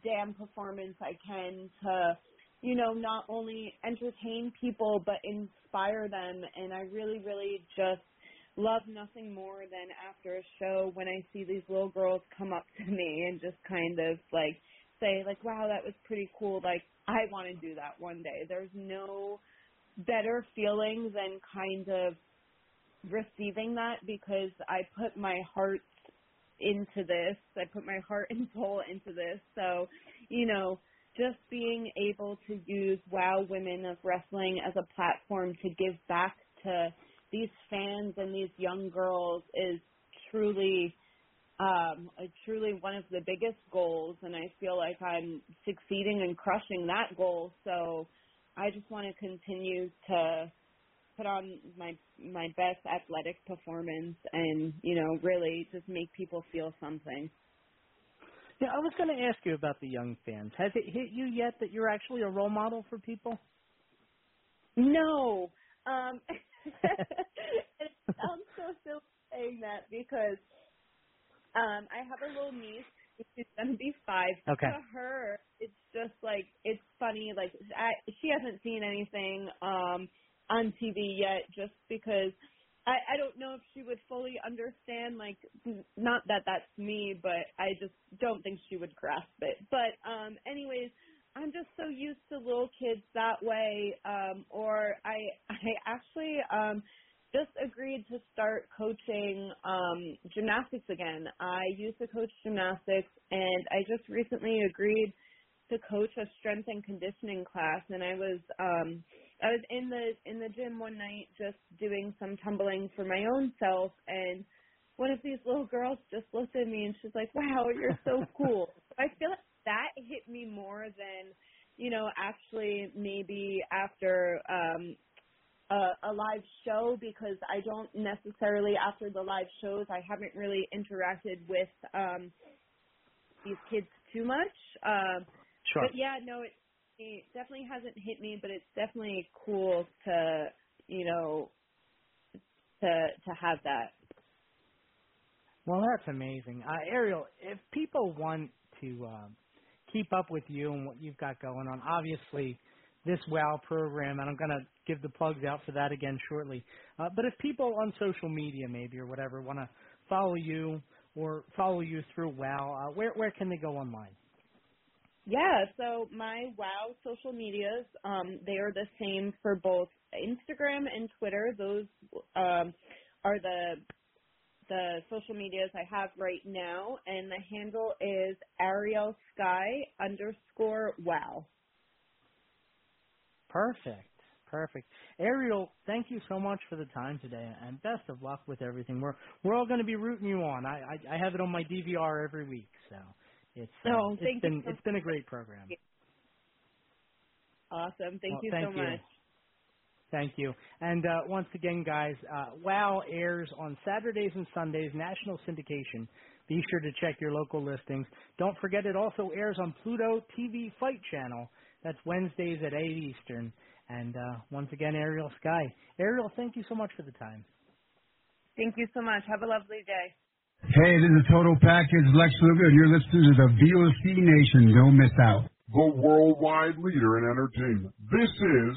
damn performance I can to, you know, not only entertain people but inspire them. And I really, really just love nothing more than after a show when I see these little girls come up to me and just kind of like say like, wow, that was pretty cool. Like I want to do that one day. There's no better feeling than kind of receiving that because I put my heart into this. I put my heart and soul into this. So, you know, just being able to use Wow Women of Wrestling as a platform to give back to these fans and these young girls is truly um a truly one of the biggest goals and I feel like I'm succeeding and crushing that goal. So I just want to continue to put on my my best athletic performance and, you know, really just make people feel something. Yeah, I was going to ask you about the young fans. Has it hit you yet that you're actually a role model for people? No. Um it sounds so silly saying that because um I have a little niece she's gonna be five. Okay. To her, it's just like it's funny. Like I, she hasn't seen anything um on TV yet, just because I I don't know if she would fully understand. Like not that that's me, but I just don't think she would grasp it. But um anyways. I'm just so used to little kids that way. Um, or I I actually um just agreed to start coaching um gymnastics again. I used to coach gymnastics and I just recently agreed to coach a strength and conditioning class and I was um I was in the in the gym one night just doing some tumbling for my own self and one of these little girls just looked at me and she's like, "Wow, you're so cool." I feel like that hit me more than, you know, actually maybe after um a, a live show because I don't necessarily after the live shows I haven't really interacted with um these kids too much. Um Sure. but yeah, no, it, it definitely hasn't hit me, but it's definitely cool to, you know, to to have that. Well, that's amazing. Uh, Ariel, if people want to um, keep up with you and what you've got going on, obviously this WOW program, and I'm going to give the plugs out for that again shortly. Uh, but if people on social media, maybe or whatever, want to follow you or follow you through WOW, uh, where where can they go online? Yeah, so my WoW social medias, um, they are the same for both Instagram and Twitter. Those um, are the the social medias I have right now, and the handle is Ariel Sky underscore Wow. Perfect. Perfect. Ariel, thank you so much for the time today, and best of luck with everything. We're we're all going to be rooting you on. I, I I have it on my DVR every week, so it's uh, Oh, it's thank you been so it's been a great program. Awesome. Thank Well, you thank so you. much. Thank you. And uh, once again, guys, uh, WOW airs on Saturdays and Sundays, national syndication. Be sure to check your local listings. Don't forget it also airs on Pluto TV Fight Channel. That's Wednesdays at 8 Eastern. And uh, once again, Ariel Sky. Ariel, thank you so much for the time. Thank you so much. Have a lovely day. Hey, this is Total Package Lex Luger, and you're listening to the VOC Nation. Don't miss out. The worldwide leader in entertainment. This is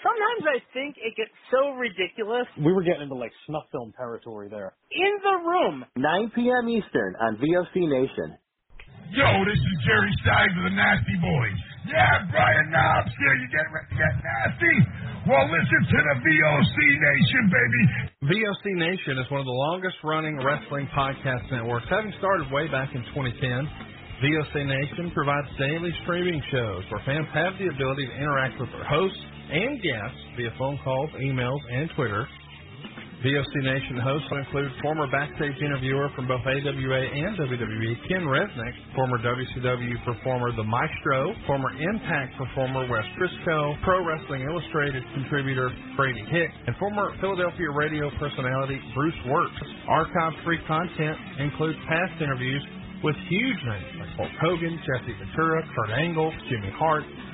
Sometimes I think it gets so ridiculous. We were getting into like snuff film territory there. In the Room. 9 p.m. Eastern on VOC Nation. Yo, this is Jerry Stein of the Nasty Boys. Yeah, Brian Knobbs here. You getting ready to get nasty? Well, listen to the VOC Nation, baby. VOC Nation is one of the longest running wrestling podcast networks, having started way back in 2010. VOC Nation provides daily streaming shows where fans have the ability to interact with their hosts and guests via phone calls, emails, and Twitter. VOC Nation hosts will include former backstage interviewer from both AWA and WWE, Ken Resnick, former WCW performer The Maestro, former Impact performer Wes Brisco, Pro Wrestling Illustrated contributor Brady Hicks, and former Philadelphia radio personality Bruce Wirtz. Archive free content includes past interviews, with huge names like Hulk Hogan, Jesse Ventura, Kurt Angle, Jimmy Hart,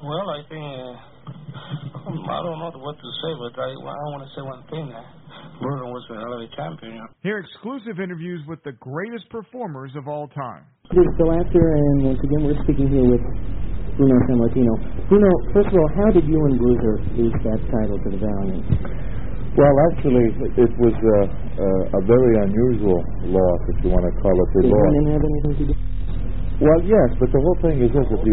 Well, I think uh, I don't know what to say, but I, I want to say one thing. Uh, Bruno was a hell of a champion. Hear exclusive interviews with the greatest performers of all time. This is Bill Apter, and once again, we're speaking here with Bruno Sammartino. Bruno, first of all, how did you and Bruiser lose that title to the Valiant? Well, actually, it was a, a, a very unusual loss, if you want to call it a Did loss. women have anything to do? Well, yes, but the whole thing is this: that the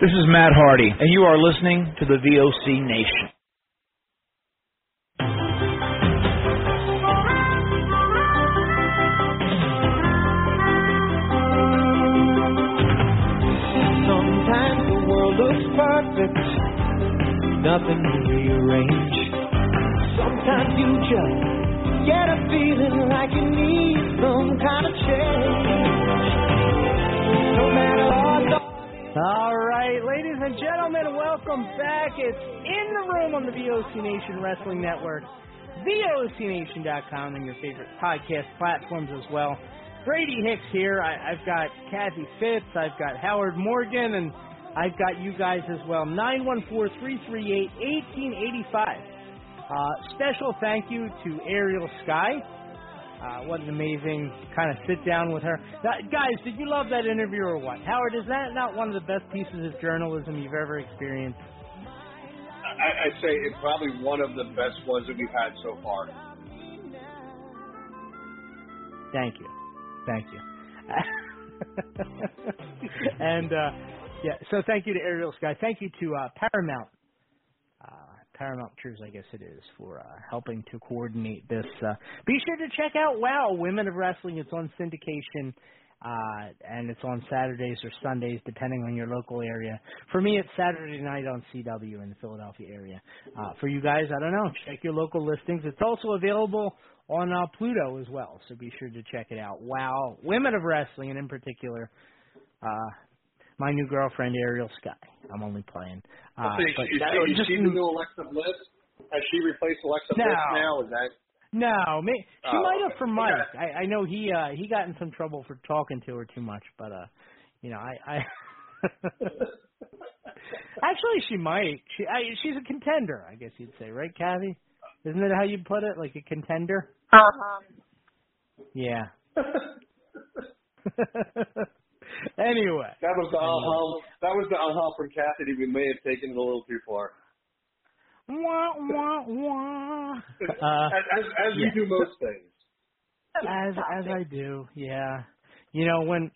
This is Matt Hardy, and you are listening to the VOC Nation. Sometimes the world looks perfect, nothing to rearrange. Sometimes you just get a feeling like you need some kind of change. No matter what. All right, ladies and gentlemen, welcome back. It's in the room on the VOC Nation Wrestling Network, VOCNation.com, and your favorite podcast platforms as well. Brady Hicks here. I, I've got Kathy Fitz. I've got Howard Morgan, and I've got you guys as well. 914-338-1885. Uh, special thank you to Ariel Sky. Uh, what an amazing kind of sit down with her. That, guys, did you love that interview or what? Howard, is that not one of the best pieces of journalism you've ever experienced? I, I'd say it's probably one of the best ones that we've had so far. Thank you. Thank you. and uh, yeah, so thank you to Ariel Sky. Thank you to uh, Paramount. Paramount Pictures, I guess it is, for uh, helping to coordinate this. Uh, be sure to check out Wow Women of Wrestling. It's on syndication, uh, and it's on Saturdays or Sundays, depending on your local area. For me, it's Saturday night on CW in the Philadelphia area. Uh, for you guys, I don't know. Check your local listings. It's also available on uh, Pluto as well, so be sure to check it out. Wow, Women of Wrestling, and in particular, uh, my new girlfriend Ariel Sky. I'm only playing. Uh, so is, but is, that- is just- she the new Alexa Bliss? Has she replaced Alexa No. Bliss now? Is that No, may, she Oh, might have for Mike. I, I know he uh he got in some trouble for talking to her too much, but uh you know, I I Actually she might. She I, she's a contender, I guess you'd say, right, Kathy? Isn't that how you put it? Like a contender? Uh huh. Yeah. anyway. That was the uh-huh. That was the uh-huh from Cassidy. We may have taken it a little too far. Wah, wah, wah. Uh, as as, as yeah. we do most things. as as I do, yeah. You know when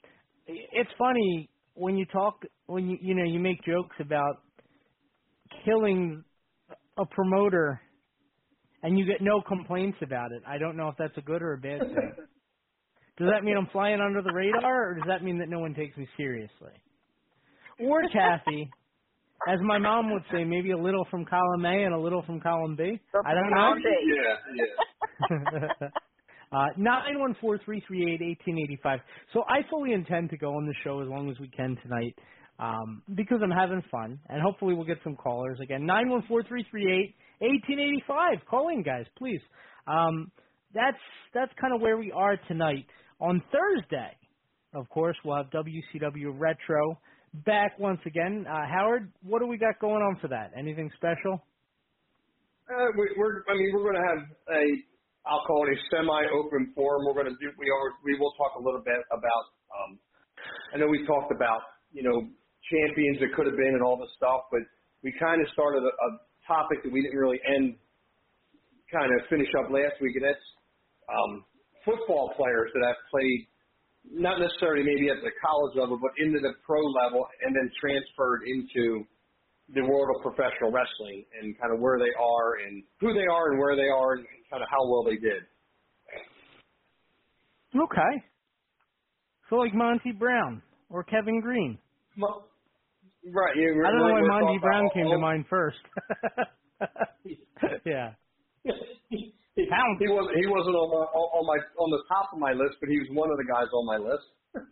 it's funny when you talk when you you know you make jokes about killing a promoter and you get no complaints about it. I don't know if that's a good or a bad thing. Does that mean I'm flying under the radar, or does that mean that no one takes me seriously? Or Kathy, as my mom would say, maybe a little from column A and a little from column B. I don't know. Yeah, yeah. Uh, nine one four three three eight eighteen eighty five. So I fully intend to go on the show as long as we can tonight, um, because I'm having fun, and hopefully we'll get some callers again. Nine one four three three eight eighteen eighty five. Call in, guys, please. Um, that's that's kind of where we are tonight. On Thursday, of course, we'll have WCW Retro back once again. Uh, Howard, what do we got going on for that? Anything special? Uh, we, we're, I mean, we're going to have a, I'll call it a semi-open forum. We're going to do, we are, we will talk a little bit about, um, I know we talked about, you know, champions that could have been and all this stuff, but we kind of started a, a topic that we didn't really end, kind of finish up last week, and that's um, football players that have played, not necessarily maybe at the college level, but into the pro level, and then transferred into the world of professional wrestling and kind of where they are and who they are and where they are and kind of how well they did. Okay. So like Monty Brown or Kevin Greene. Right. Yeah, I don't know why Monty Brown came to mind first. yeah. He, he wasn't. He wasn't on my on my on the top of my list, but he was one of the guys on my list.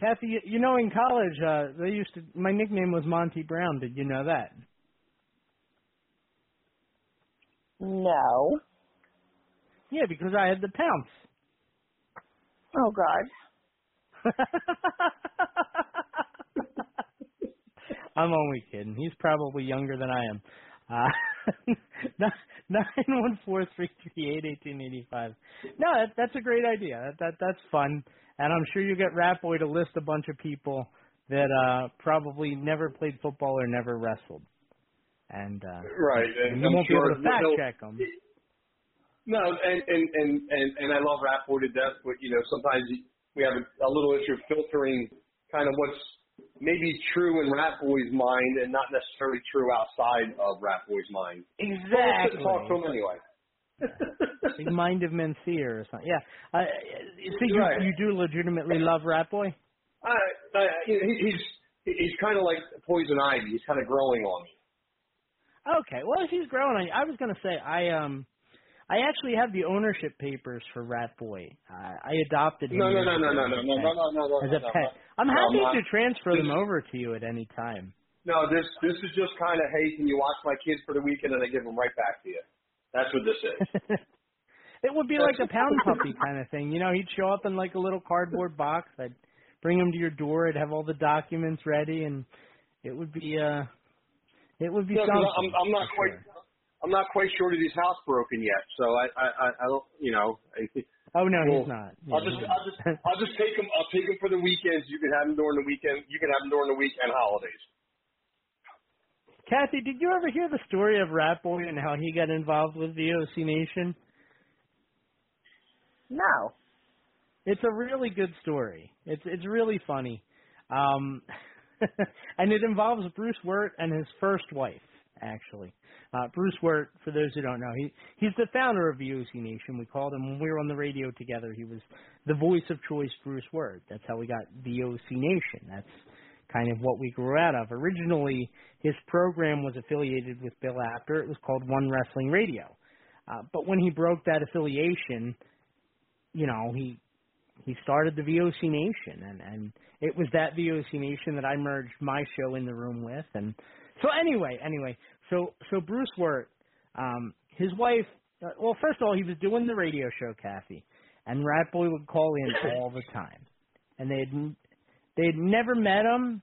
Kathy, you- you know, in college, uh, they used to. My nickname was Monty Brown. Did you know that? No. Yeah, because I had the pounce. Oh God. I'm only kidding. He's probably younger than I am. Uh, nine one four three three eight eighteen eighty five. No, that, that's a great idea. That, that that's fun, and I'm sure you get Rat Boy to list a bunch of people that uh probably never played football or never wrestled, and uh Right, and and you I'm won't sure be able to fact he'll- check them. No, and and and and, and I love Rat Boy to death, but you know sometimes we have a, a little issue of filtering kind of what's maybe true in Rat Boy's mind and not necessarily true outside of Rat Boy's mind. Exactly. talk to him anyway. Like Mind of Mencia or something. Yeah. Uh, so you Right. you do legitimately love Rat Boy? I, I, he, he's he's kind of like poison ivy. He's kind of growing on me. Okay. Well, if he's growing on you, I was going to say I um I actually have the ownership papers for Rat Boy. Uh, I adopted him. No, no, no, no, no, no, as a no, pet. no, no, no, no, As a pet. I'm No, happy I'm to transfer them over to you at any time. No, this this is just kind of hey, can you watch my kids for the weekend and I give them right back to you. That's what this is. It would be like a pound puppy kind of thing. You know, he'd show up in like a little cardboard box. I'd bring him to your door. I'd have all the documents ready, and it would be uh, it would be No, something. I'm I'm not quite sure. I'm not quite sure that he's housebroken yet. So I I I, I don't you know. I, Oh no, well, he's not. I'll just he's I'll just I'll just take him I'll take him for the weekends. You can have him during the weekend. You can have him during the weekend holidays. Kathy, did you ever hear the story of Rat Boy and how he got involved with VOC Nation? No. It's a really good story. It's it's really funny, um, and it involves Bruce Wirt and his first wife. Actually, uh, Bruce Wirt, for those who don't know, he he's the founder of VOC Nation. We called him when we were on the radio together. He was the voice of choice, Bruce Wirt. That's how we got VOC Nation. That's kind of what we grew out of. Originally, his program was affiliated with Bill Apter. It was called One Wrestling Radio. Uh, but when he broke that affiliation, you know, he he started the VOC Nation, and and it was that VOC Nation that I merged my show in the room with, and so anyway, anyway, so so Bruce Wirt, um, his wife. Uh, well, first of all, he was doing the radio show, Kathy, and Rat Boy would call in all the time, and they had they had never met him,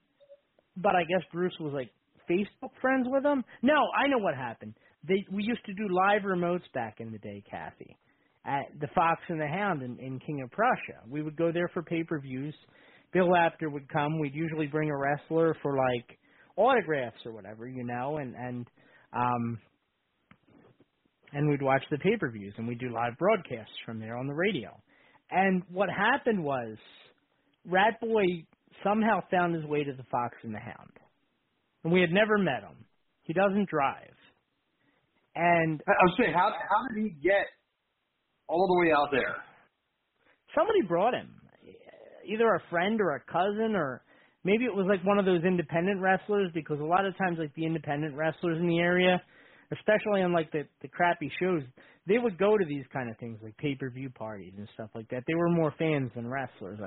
but I guess Bruce was like Facebook friends with him. No, I know what happened. they we used to do live remotes back in the day, Kathy, at the Fox and the Hound in, in King of Prussia. We would go there for pay per views. Bill Apter would come. We'd usually bring a wrestler for like autographs or whatever, you know, and and um and we'd watch the pay per views and we'd do live broadcasts from there on the radio. And what happened was Rat Boy somehow found his way to the Fox and the Hound. And we had never met him. He doesn't drive. And I was saying, how how did he get all the way out there? Somebody brought him. Either a friend or a cousin or maybe it was like one of those independent wrestlers because a lot of times like the independent wrestlers in the area, especially on like the the crappy shows, they would go to these kind of things like pay-per-view parties and stuff like that. They were more fans than wrestlers.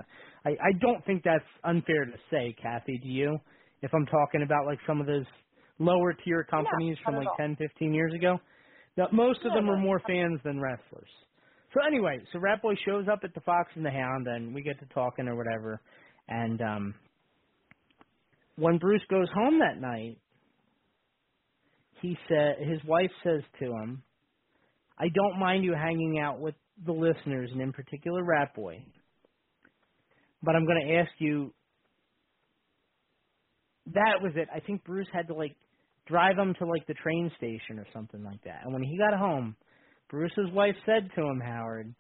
I I don't think that's unfair to say, Kathy, do you? If I'm talking about like some of those lower tier companies No, from like. 10, 15 years ago. Now, most of them are more fans than wrestlers. So anyway, so Rat Boy shows up at the Fox and the Hound, and we get to talking or whatever. And um when Bruce goes home that night, he said his wife says to him, "I don't mind you hanging out with the listeners, and in particular Rat Boy, but I'm going to ask you." That was it. I think Bruce had to like drive him to like the train station or something like that. And when he got home, Bruce's wife said to him, Howard,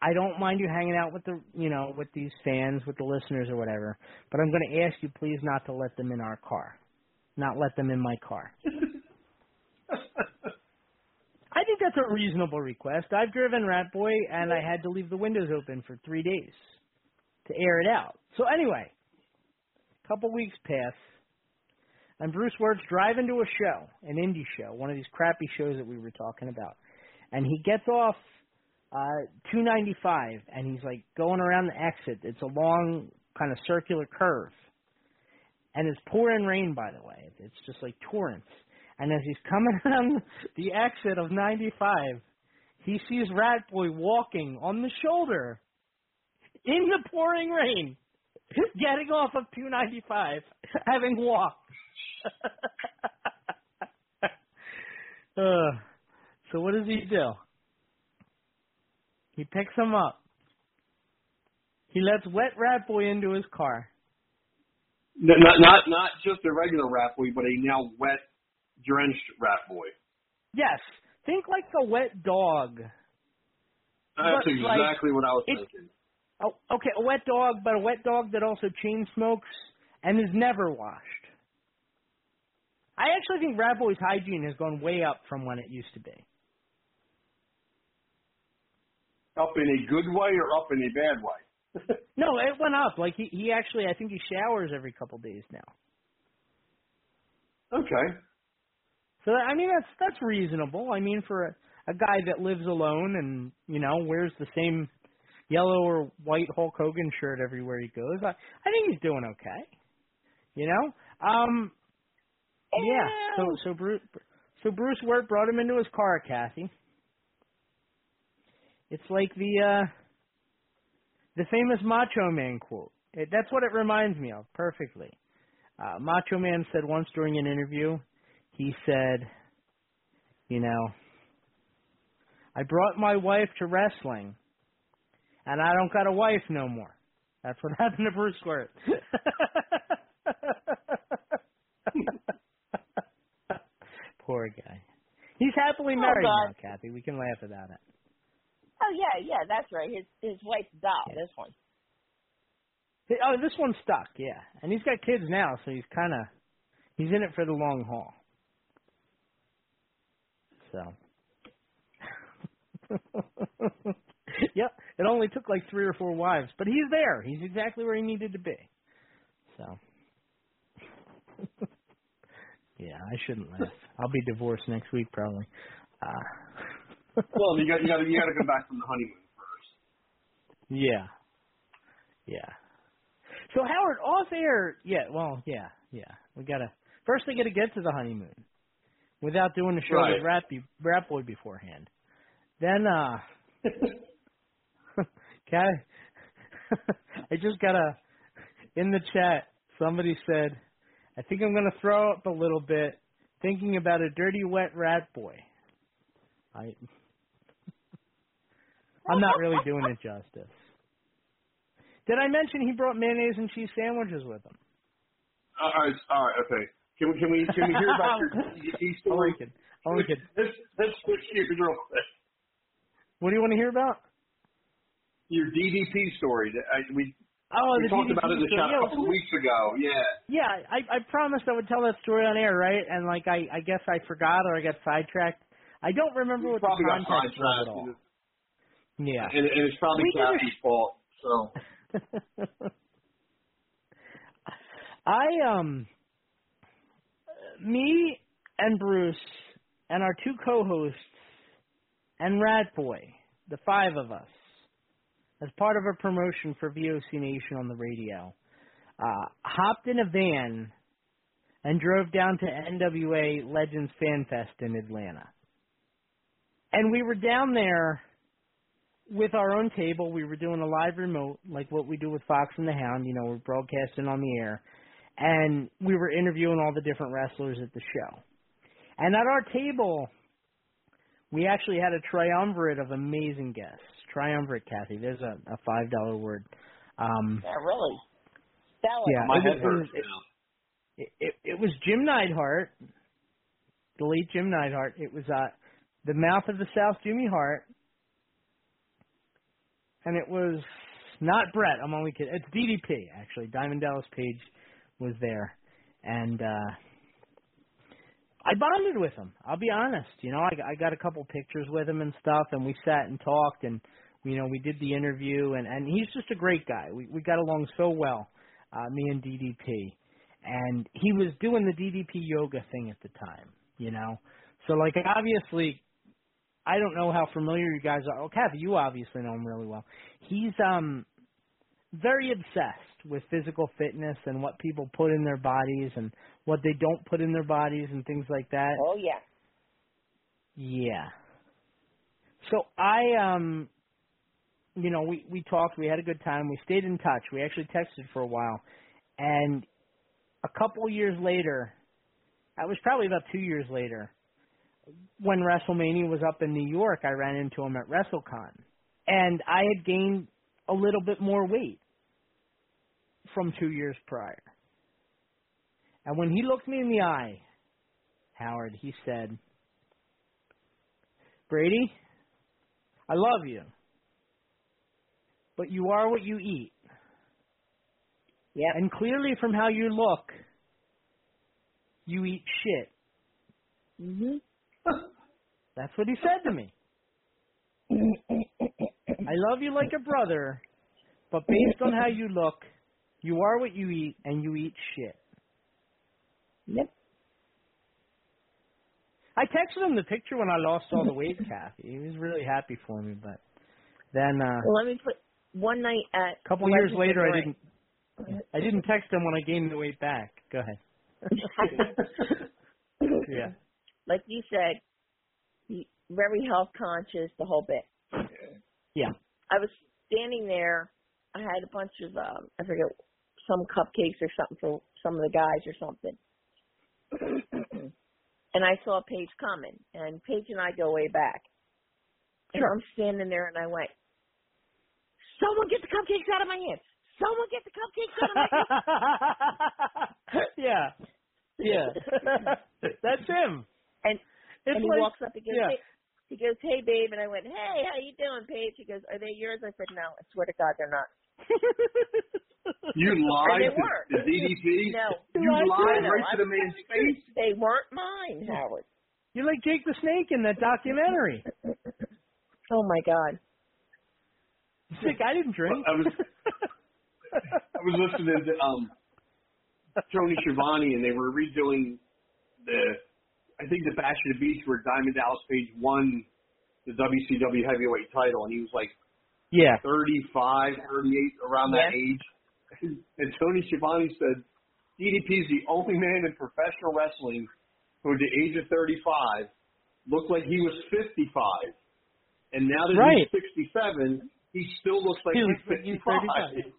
I don't mind you hanging out with the, you know, with these fans, with the listeners or whatever, but I'm going to ask you please not to let them in our car. Not let them in my car. I think that's a reasonable request. I've driven Rat Boy and I had to leave the windows open for 3 days to air it out. So anyway, a couple weeks pass and Bruce Wirt's driving to a show, an indie show, one of these crappy shows that we were talking about. And he gets off uh 295 and he's like going around the exit. It's a long kind of circular curve. And it's pouring rain by the way. It's just like torrents. And as he's coming around the exit of 95, he sees Rat Boy walking on the shoulder in the pouring rain, getting off of 295, having walked. uh, so what does he do? He picks him up. He lets Wet Rat Boy into his car. No, Not not not just a regular rat boy, but a now wet, drenched rat boy. Yes, think like a wet dog. That's But, like, exactly what I was thinking. Oh, okay, a wet dog, but a wet dog that also chain smokes and is never washed. I actually think Rat Boy's hygiene has gone way up from when it used to be. Up in a good way or up in a bad way? No, it went up. Like he he actually I think he showers every couple days now. Okay. So I mean that's that's reasonable. I mean for a, a guy that lives alone and you know wears the same yellow or white Hulk Hogan shirt everywhere he goes, I I think he's doing okay. You know, um, yeah. So so Bruce so Bruce Wirt brought him into his car, Kathy. It's like the uh the famous Macho Man quote. It, that's what it reminds me of perfectly. Uh, Macho Man said once during an interview, he said, you know, I brought my wife to wrestling, and I don't got a wife no more. That's what happened to Bruce Wirt. Poor guy. He's happily Oh, married God. now, Kathy. We can laugh about it. Oh yeah, yeah, that's right. His his wife's doll. This one. Oh, this one's stuck, yeah. And he's got kids now, so he's kind of he's in it for the long haul. So. yep, it only took like three or four wives, but he's there. He's exactly where he needed to be. So. yeah, I shouldn't laugh. I'll be divorced next week probably. Uh, well, you got you got you got to come back from the honeymoon first. Yeah. Yeah. So Howard, off air, yeah, well, yeah, yeah. We gotta first they gotta get to the honeymoon without doing the show Right. with Rat, Be- Rat Boy beforehand. Then uh Cat I just got a in the chat somebody said, I think I'm gonna throw up a little bit thinking about a dirty, wet rat boy. I. I'm not really doing it justice. Did I mention he brought mayonnaise and cheese sandwiches with him? Uh, all right, all right, okay. Can we can we can we hear about your DDP story? Only. Let's let's switch gears real quick. What do you want to hear about? Your DDP story. that I, we Oh, we the talked DDP about it in the Yeah, a couple of weeks ago. Yeah. Yeah, I I promised I would tell that story on air, right? And like I I guess I forgot or I got sidetracked. I don't remember what the context was at all. Yeah. And, and it's probably We did a- Kathy's fault. So I um me and Bruce and our two co-hosts and Rat Boy, the five of us, as part of a promotion for VOC Nation on the radio, uh, hopped in a van and drove down to NWA Legends Fan Fest in Atlanta. And we were down there with our own table. We were doing a live remote, like what we do with Fox and the Hound. You know, we're broadcasting on the air. And we were interviewing all the different wrestlers at the show. And at our table, we actually had a triumvirate of amazing guests. Triumvirate, Kathy. There's a, a five dollar word. Um, Yeah, really. That yeah, my it head was, hurts it, it, it, it was Jim Neidhart, the late Jim Neidhart. It was uh, the mouth of the South, Jimmy Hart, and it was not Brett. I'm only kidding. It's DDP actually. Diamond Dallas Page was there, and uh I bonded with him. I'll be honest. You know, I, I got a couple pictures with him and stuff, and we sat and talked, and you know, we did the interview, and and he's just a great guy. We we got along so well, uh, me and DDP, and he was doing the DDP yoga thing at the time. You know, so like obviously, I don't know how familiar you guys are. Oh, Kathy, you obviously know him really well. He's um very obsessed with physical fitness and what people put in their bodies and what they don't put in their bodies and things like that. Oh yeah. Yeah. So I um you know, we we talked, we had a good time, we stayed in touch. We actually texted for a while. And a couple years later, that was probably about 2 years later, when WrestleMania was up in New York, I ran into him at WrestleCon. And I had gained a little bit more weight from 2 years prior. And when he looked me in the eye, Howard, he said, Brady, I love you, but you are what you eat. Yeah. And clearly, from how you look, you eat shit. Mhm. That's what he said to me. I love you like a brother, but based on how you look, you are what you eat, and you eat shit. Yep. I texted him the picture when I lost all the weight, Kathy. He was really happy for me, but then uh, Well, let me put one night at. a couple years later, I didn't. I didn't text him when I gained the weight back. Go ahead. Yeah. Like you said, very health conscious, the whole bit. Yeah. I was standing there. I had a bunch of um, I forget some cupcakes or something for some of the guys or something. and I saw Page coming, and Page and I go way back. And I'm standing there, and I went, "Someone get the cupcakes out of my hands! Someone get the cupcakes out of my hands!" yeah. Yeah. That's him. And It's and he like- walks up. He goes, yeah. hey, he goes, "Hey, babe," and I went, "Hey, how you doing, Page?" He goes, "Are they yours?" I said, "No, I swear to God, they're not." You lied they to weren't. the DDP. No, You lied No, right I to the man's face. They weren't mine, Howard. You're like Jake the Snake in that documentary. Oh my God. Sick, I didn't drink. I was I was listening to um Tony Schiavone and they were redoing the I think the Bash of the Beach where Diamond Dallas Page won the WCW heavyweight title and he was like Yeah. 35, 38 around that age. And Tony Schiavone said DDP is the only man in professional wrestling who at the age of 35 looked like he was 55. And now that Right. he's 67, he still looks like He he's looks like he's 55.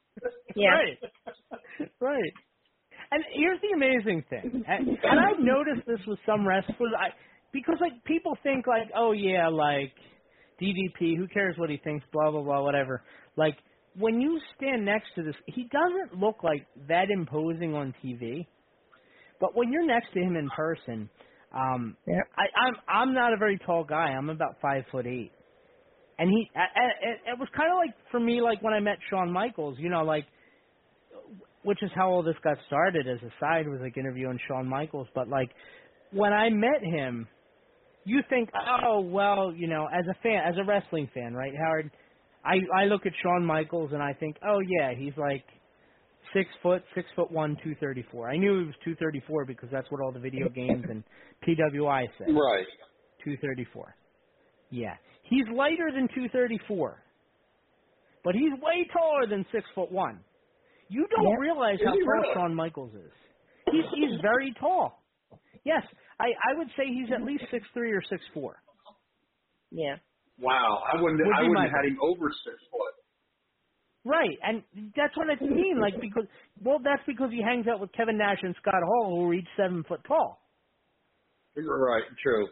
Yeah. Right. right. And here's the amazing thing, and, and I've noticed this with some wrestlers. I because like people think like, oh yeah, like DDP, who cares what he thinks, blah blah blah, whatever. Like when you stand next to this, he doesn't look like that imposing on TV. But when you're next to him in person, um, Yep. I, I'm I'm not a very tall guy. I'm about five foot eight, and he I, I, it, it was kind of like for me like when I met Shawn Michaels. You know, like which is how all this got started as a side was like interviewing Shawn Michaels. But like when I met him, you think, oh well, you know, as a fan, as a wrestling fan, right, Howard? I I look at Shawn Michaels and I think, oh yeah, he's like six foot, six foot one, two thirty four. I knew he was two thirty four because that's what all the video games and PWI said. Right. Two thirty four. Yeah, he's lighter than two thirty four, but he's way taller than six foot one. You don't Yep. realize Is how tall really? Shawn Michaels is. He's he's very tall. Yes, I I would say he's at least six three or six four. Yeah. Wow, I wouldn't. Would I wouldn't have had him over six foot. Right, and that's what I mean. Like because well, that's because he hangs out with Kevin Nash and Scott Hall, who are each seven foot tall. You're right. True.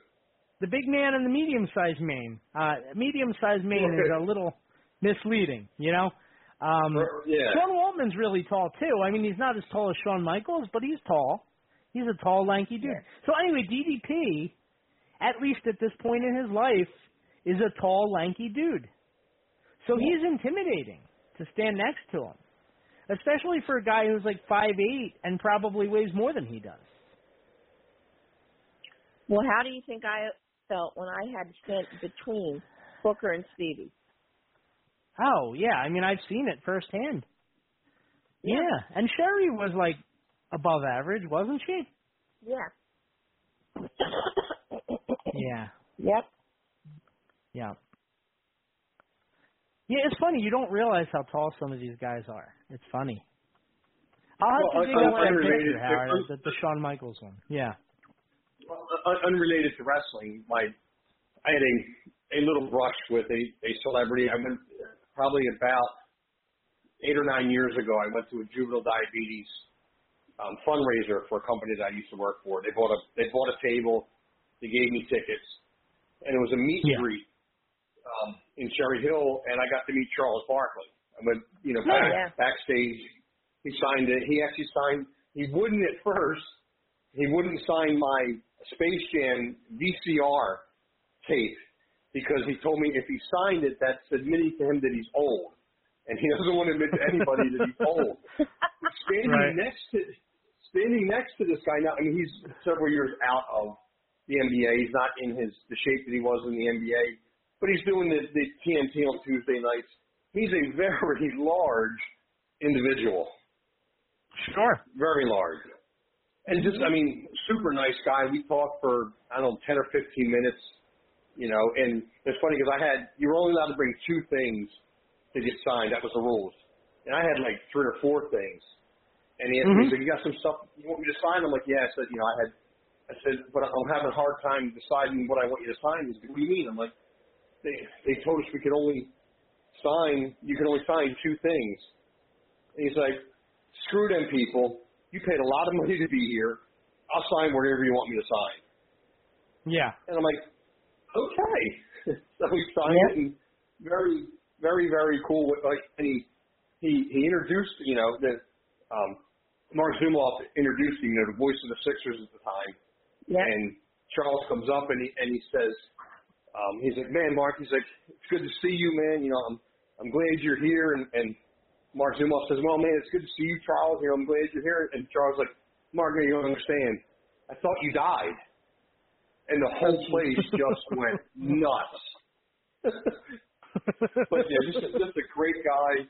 The big man and the medium sized man. Uh, medium sized man is a little misleading, you know. Um, yeah. Sean Waltman's really tall too. I mean, he's not as tall as Shawn Michaels, but he's tall. He's a tall, lanky dude. So anyway, DDP, at least at this point in his life, is a tall, lanky dude. So he's intimidating to stand next to him, especially for a guy who's like five eight and probably weighs more than he does. Well, how do you think I felt when I had to stand between Booker and Stevie? Oh yeah, I mean I've seen it firsthand. Yeah, and Sherri was like above average, wasn't she? Yeah. Yeah, Yep. yeah. Yeah, it's funny. You don't realize how tall some of these guys are. It's funny. I'll have Well, to dig un- up that unrelated- picture, Howard, the, the Shawn Michaels one. Yeah. Well, un- unrelated to wrestling, my I had a a little brush with a a celebrity. I went probably about eight or nine years ago. I went to a juvenile diabetes um, fundraiser for a company that I used to work for. They bought a they bought a table. They gave me tickets, and it was a meet and Yeah. greet um, in Cherry Hill, and I got to meet Charles Barkley. I went, you know, Oh, back, yeah. backstage. He signed it. He actually signed. He wouldn't at first. He wouldn't sign my Space Jam VCR tape because he told me if he signed it, that's admitting to him that he's old, and he doesn't want to admit to anybody that he's old. Standing Right. next to standing next to this guy now, I mean, he's several years out of the NBA. He's not in his the shape that he was in the NBA, but he's doing the, the TNT on Tuesday nights. He's a very large individual, Sure. very large, and just I mean, super nice guy. We talked for I don't know ten or fifteen minutes, you know. And it's funny because I had you were only allowed to bring two things to get signed. That was the rules, and I had like three or four things. And he asked me, Mhm. he said, "You got some stuff you want me to sign?" I'm like, "Yeah." I said, "You know, I had." I said, "But I'm having a hard time deciding what I want you to sign." He's like, "What do you mean?" I'm like, "They they told us we could only sign. You can only sign two things." And he's like, "Screw them people. You paid a lot of money to be here. I'll sign whatever you want me to sign." Yeah. And I'm like, "Okay." so we signed it, and very, very, very cool. With, like, and he he he introduced, you know, the um, Marc Zumoff introduced you know, the voice of the Sixers at the time. Yeah. And Charles comes up and he and he says, um, he's like, man, Mark, he's like, it's good to see you, man. You know, I'm I'm glad you're here. And, and Marc Zumoff says, well, man, it's good to see you, Charles. You know, I'm glad you're here. And Charles like, Mark, you don't understand. I thought you died. And the whole place just went nuts. but yeah, just a, just a great guy.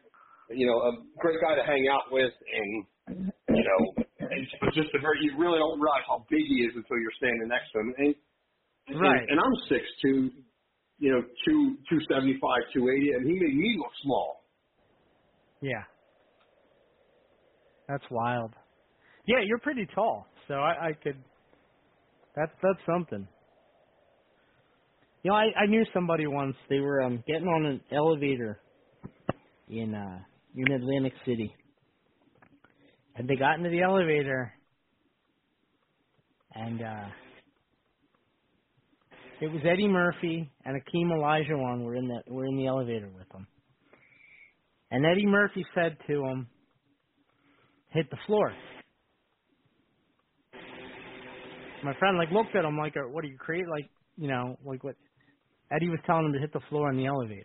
You know, a great guy to hang out with, and you know, it's just a very. You really don't realize how big he is until you're standing next to him. And, and- Right. And, I'm six two, you know, two two seventy five, two eighty, and he made me look small. Yeah. That's wild. Yeah, you're pretty tall, so I, I could. That's that's something. You know, I I knew somebody once. They were um getting on an elevator in uh in Atlantic City, And they got into the elevator, and uh it was Eddie Murphy and Akeem Olajuwon were in the were in the elevator with them. And Eddie Murphy said to him, "Hit the floor." My friend like looked at him like, "What are you create like, you know, like what?" Eddie was telling him to hit the floor in the elevator.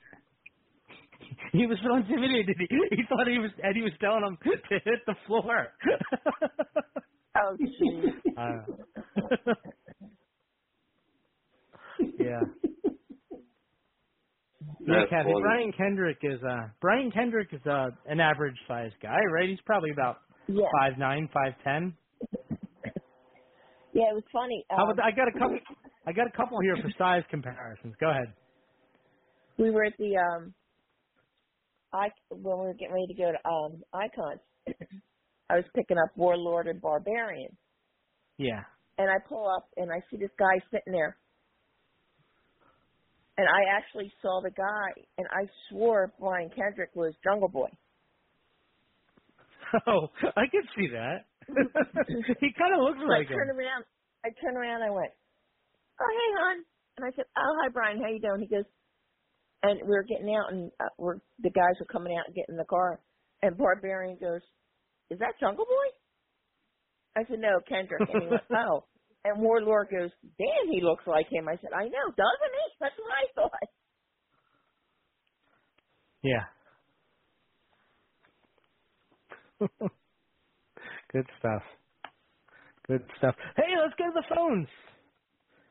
he was so intimidated. He, he thought he was Eddie was telling him to hit the floor. oh, jeez. Uh, yeah. Yeah, That's Kathy. funny. Brian Kendrick is uh Brian Kendrick is uh an average sized guy, right? He's probably about Yeah. five nine, five ten. Yeah, it was funny. How Um, about I got a couple I got a couple here for size comparisons. Go ahead. we were at the um I when we were getting ready to go to um icons I was picking up Warlord and Barbarian Yeah. and I pull up and I see this guy sitting there. And I actually saw the guy and I swore Brian Kendrick was Jungle Boy. Oh, I can see that. He kind of looks So like I turned him. around I turned around I went, Oh hey hon and I said, Oh hi Brian, how you doing? He goes and we were getting out and uh, we're the guys were coming out and getting in the car and Barbarian goes, Is that Jungle Boy? I said, No, Kendrick and he went, Oh and Warlord goes, Damn, he looks like him. I said, I know, doesn't he? That's what I thought. Yeah. Good stuff. Good stuff. Hey, let's go to the phones.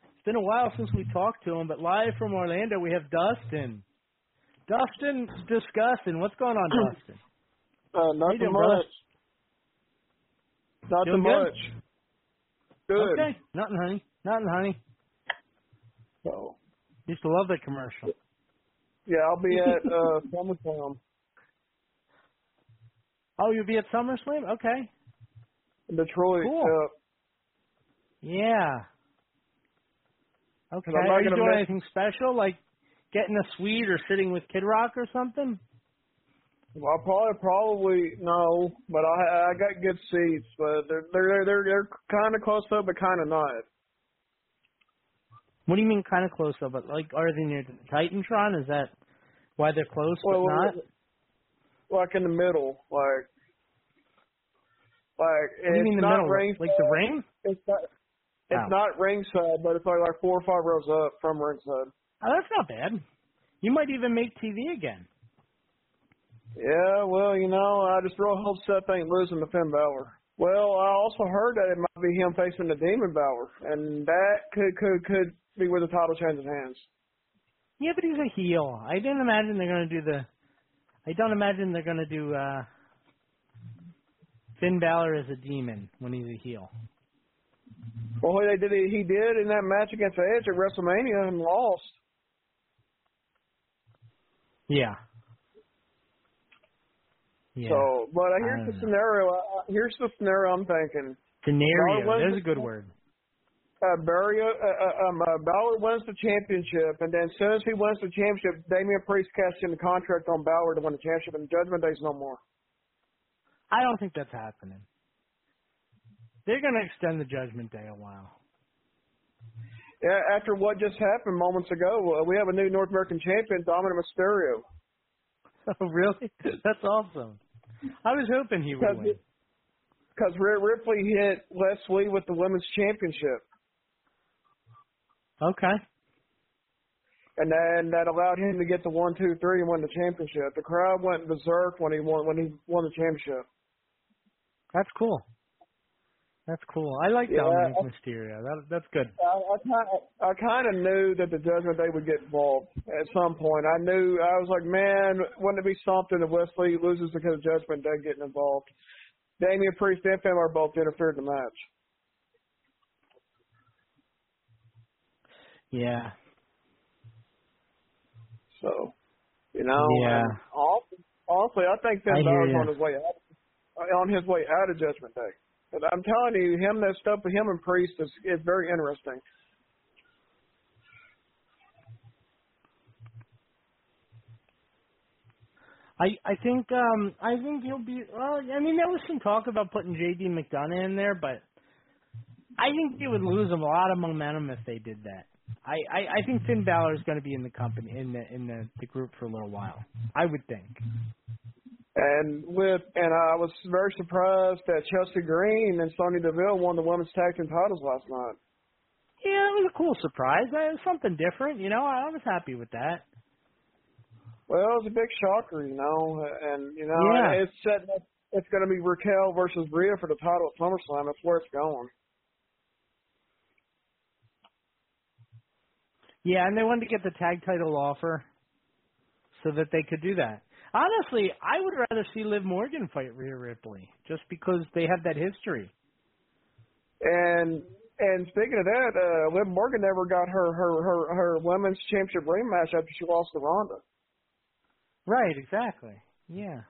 It's been a while since we talked to him, but live from Orlando we have Dustin. Dustin, discussing what's going on, Dustin? Uh, nothing doing, brother? much. Nothing Doing good? much. Good. Okay, nothing, honey. Nothing, honey. So, Used to love that commercial. yeah, I'll be at uh, SummerSlam Oh, you'll be at SummerSlam? Okay. Detroit. Cool. Uh, Yeah. Okay. Are you doing miss- anything special, like getting a suite or sitting with Kid Rock or something? well, probably probably no, but I I got good seats, but they're they're they're they're kind of close up, but kind of not. What do you mean kind of close up? But like, are they near the Titantron? Is that why they're close Well, but not? like in the middle, like like What do you it's mean the not middle? ringside. Like the ring? It's not. It's Oh. not ringside, but it's like like four or five rows up from ringside. Oh, that's not bad. You might even make TV again. Yeah, well, you know, I just real hope Seth ain't losing to Finn Balor. Well, I also heard that it might be him facing the Demon Balor, and that could could could be where the title changes hands. Yeah, but he's a heel. I didn't imagine they're gonna do the. I don't imagine they're gonna do uh Finn Balor as a demon when he's a heel. Well, they did he did in that match against Edge at WrestleMania and lost. Yeah. Yeah. So, but uh, here's the know. scenario. Uh, here's the scenario I'm thinking. Scenario. Balor There's a good word. Uh, Barry, uh, uh, um, uh, Balor wins the championship, and then as soon as he wins the championship, Damian Priest casts in the contract on Balor to win the championship, and Judgment Day's no more. I don't think that's happening. They're gonna extend the Judgment Day a while. Yeah, after what just happened moments ago, uh, we have a new North American champion, Dominik Mysterio. Oh, really? That's awesome. I was hoping he would Because win. because Ripley hit Wes Lee with the women's championship, Okay. and then that allowed him to get the one, two, three, and win the championship. The crowd went berserk when he won when he won the championship. That's cool. That's cool. I like Yeah, Dominik I- Mysterio. That that's good. I, I kind of, I kind of knew that the Judgment Day would get involved at some point. I knew I was like, man, wouldn't it be something if Wes Lee loses because of Judgment Day getting involved? Damian Priest and Finn are both interfered in the match. Yeah. So, you know, Yeah. honestly, I think Finn Balor's on his way out, on his way out of Judgment Day. But I'm telling you, him that stuff with him and Priest is is very interesting. I I think um I think he'll be well. I mean, there was some talk about putting J.D. McDonagh in there, but I think they would lose a lot of momentum if they did that. I I, I think Finn Balor is going to be in the company in the in the, the group for a little while. I would think. And with and I was very surprised that Chelsea Green and Sonya Deville won the women's tag team titles last night. Yeah, it was a cool surprise. It was something different, you know. I was happy with that. Well, it was a big shocker, you know, and you know Yeah. it's set. It's going to be Raquel versus Rhea for the title at SummerSlam. That's where it's going. Yeah, and they wanted to get the tag title offer so that they could do that. Honestly, I would rather see Liv Morgan fight Rhea Ripley just because they have that history. And and speaking of that, uh, Liv Morgan never got her her her her women's championship ring match after she lost to Ronda. Right, exactly. Yeah.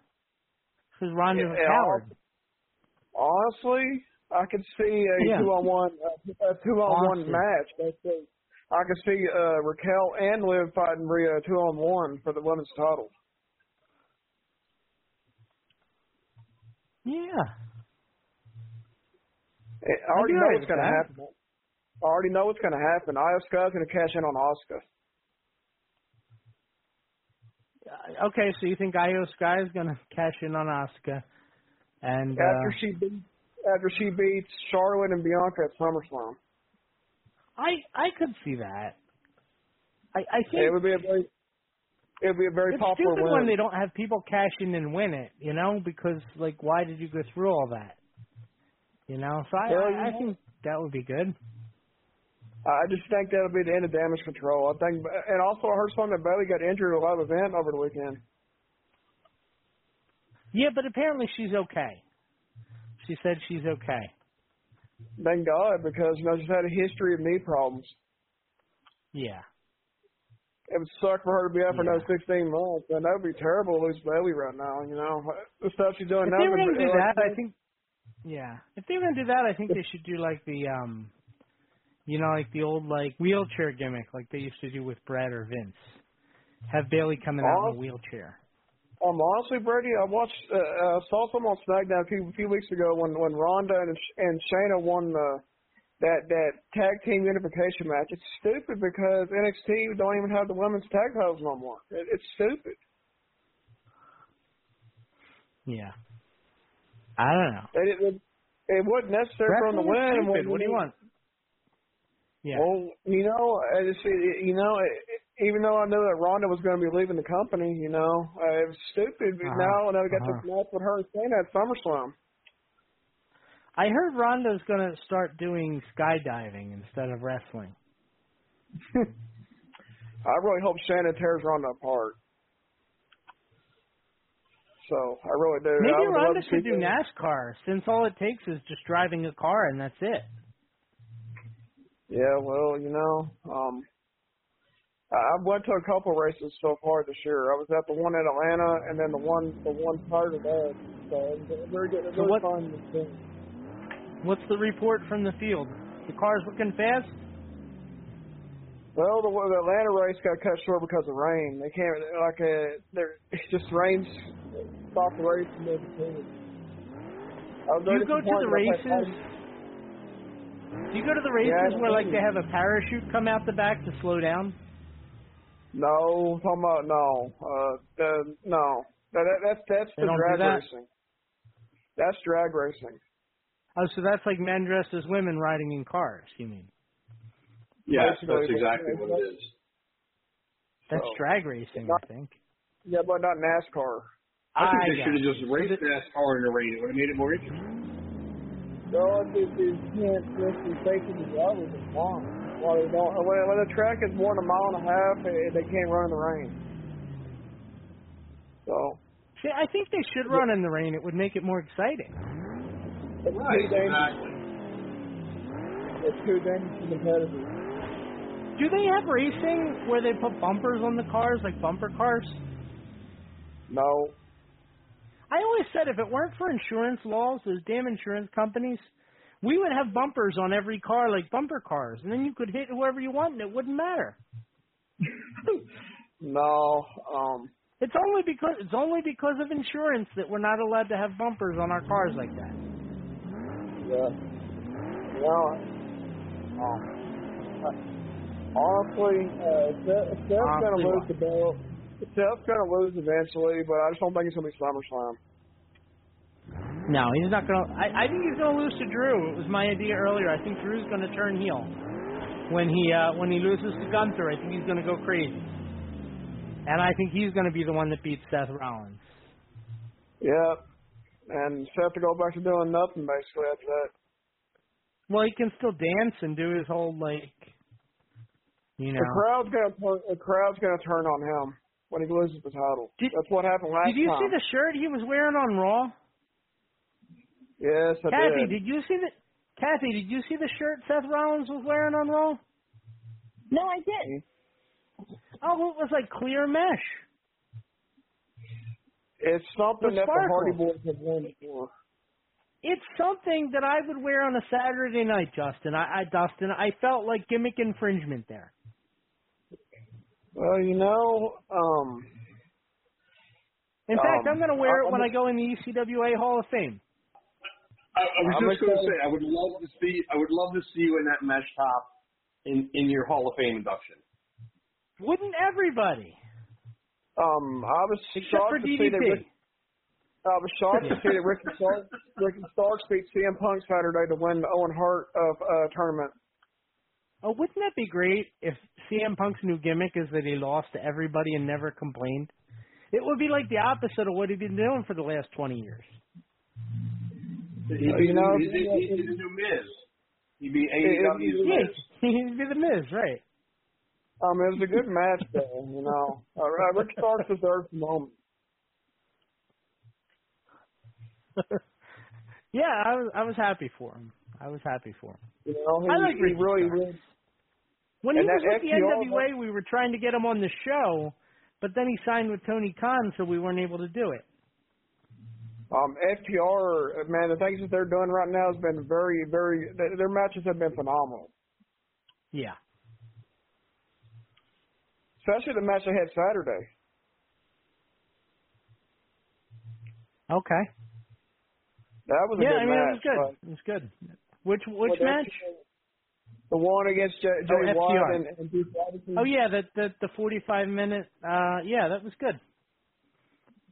Because Ronda's a Yeah, coward. Honestly, I could see a Yeah. two on one a two on one Awesome. match. Basically, I could see uh, Raquel and Liv fighting Rhea two on one for the women's title. Yeah. I already know what's going to happen. I already know what's going to happen. Iyo Sky's going to cash in on Asuka. Uh, Okay, so you think Iyo Sky is going to cash in on Asuka, and uh, after she beats after she beats Charlotte and Bianca at SummerSlam. I I could see that. I I think It would be a very it would be a very it's popular stupid win. when they don't have people cash in and win it, you know, because like why did you go through all that? You know, so I Well, I, I think that would be good. I just think that'll be the end of damage control. I think, and also I heard something that Bayley got injured at a live event over the weekend. Yeah, but apparently she's okay. She said she's okay. Thank God, because you know she's had a history of knee problems. Yeah. It would suck for her to be out for Yeah. another 16 months, and that would be terrible to lose Bayley right now. You know the stuff she's doing If now. they were gonna do like, that, I think. Yeah, if they were gonna do that, I think they should do like the um, you know, like the old like wheelchair gimmick, like they used to do with Brad or Vince. Have Bayley coming out in a wheelchair. Um, honestly, Brady, I watched, uh, uh, saw some on SmackDown a few, a few weeks ago when when Ronda and and Shayna won the that that tag team unification match. It's stupid because NXT don't even have the women's tag titles no more. It, it's stupid. Yeah. I don't know. It, it, it wasn't necessary for them to Wrestling is win. stupid. What do you want? Yeah. Well, you know, I just you know, even though I knew that Ronda was going to be leaving the company, you know, uh, it was stupid. But Uh-huh. Now, now we got Uh-huh. this match with her and Shayna at SummerSlam. I heard Ronda's gonna start doing skydiving instead of wrestling. I really hope Shayna tears Ronda apart. So I really do. Maybe I Ronda to could do that. NASCAR, since all it takes is just driving a car and that's it. Yeah, well, you know, um, I I went to a couple races so far this year. I was at the one in Atlanta and then the one the one prior to that. So it was very good. It was So what- fun. What's the report from the field? The car's looking fast. Well, the, the Atlanta race got cut short because of rain. They can't like uh, there. It's just rains stopped the race and they continued. I was Do you go to the disappointed. I was races? Do you go to the races Yeah, where like they have a parachute come out the back to slow down? No, talking about no. Uh, the no. That, that, that's that's They the drag that? racing. That's drag racing. Oh, so that's like men dressed as women riding in cars. You mean? Yes, Basically, that's exactly what it is. That's So- drag racing, I think. Yeah, but not NASCAR. I think I they got should have it. just raced NASCAR in the rain. It would have made it more interesting. No, if you can't just be facing the drivers, it's fine. Well, they don't. When, when the track is more than a mile and a half, they, they can't run in the rain. So See, I think they should run in the rain. It would make it more exciting. It's too dangerous. It's too dangerous for competitors. Do they have racing where they put bumpers on the cars, like bumper cars? No. I always said if it weren't for insurance laws, those damn insurance companies, we would have bumpers on every car like bumper cars, and then you could hit whoever you want and it wouldn't matter. No. Um. It's only because it's only because of insurance that we're not allowed to have bumpers on our cars like that. Yeah. No. Um, honestly, uh, Seth, Seth's gonna lose the belt. Seth's gonna lose eventually, but I just don't think it's gonna be SummerSlam. No, he's not gonna. I, I think he's gonna lose to Drew. It was my idea earlier. I think Drew's gonna turn heel when he uh, when he loses to Gunther. I think he's gonna go crazy, and I think he's gonna be the one that beats Seth Rollins. Yep. And Seth to go back to doing nothing basically after that. Well, he can still dance and do his whole like, you know. The crowd's gonna turn, the crowd's gonna turn on him when he loses the title. That's what happened last time. Did you time. see the shirt he was wearing on Raw? Yes, I Kathy, did. did you see the Kathy, did you see the shirt Seth Rollins was wearing on Raw? No, I didn't. Hmm? Oh, it was like clear mesh. It's something With that the Hardy. Boys have worn before. It's something that I would wear on a Saturday night, Justin. I, I Dustin, I felt like gimmick infringement there. Well, you know, um, In fact, Um, I'm going to wear it I'm- when I go in the ECWA Hall of Fame. I, I was I'm just going to say, I would love to see, I would love to see you in that mesh top in in your Hall of Fame induction. Wouldn't everybody? Um, I was Except shocked for to see that. Rick, I was shocked to see that Ricky Starks, Ricky Starks beat CM Punk Saturday to win the Owen Hart uh, uh, tournament. Oh, wouldn't that be great if CM Punk's new gimmick is that he lost to everybody and never complained? It would be like the opposite of what he'd been doing for the last 20 years. He'd be, you know, he'd, be- yeah, he'd be the new Miz. He'd be It- AEW's Miz. He'd be the Miz, right? Um, it was a good match, though. You know, uh, uh, Ricky Starks deserves the moment. yeah, I was I was happy for him. I was happy for him. You know, he, I like he really. When he was with the NWA, we were trying to get him on the show, but then he signed with Tony Khan, so we weren't able to do it. Um, FTR, man, the things that they're doing right now has been very, very. Their matches have been phenomenal. Yeah. Especially the match they had Saturday. Okay. That was a yeah, good I mean match. it was good. It was good. Which which but match? The one against Oh, Jay White FTR. and, and Duke Robinson. Oh yeah, the the the 45 minute. Uh, yeah, that was good.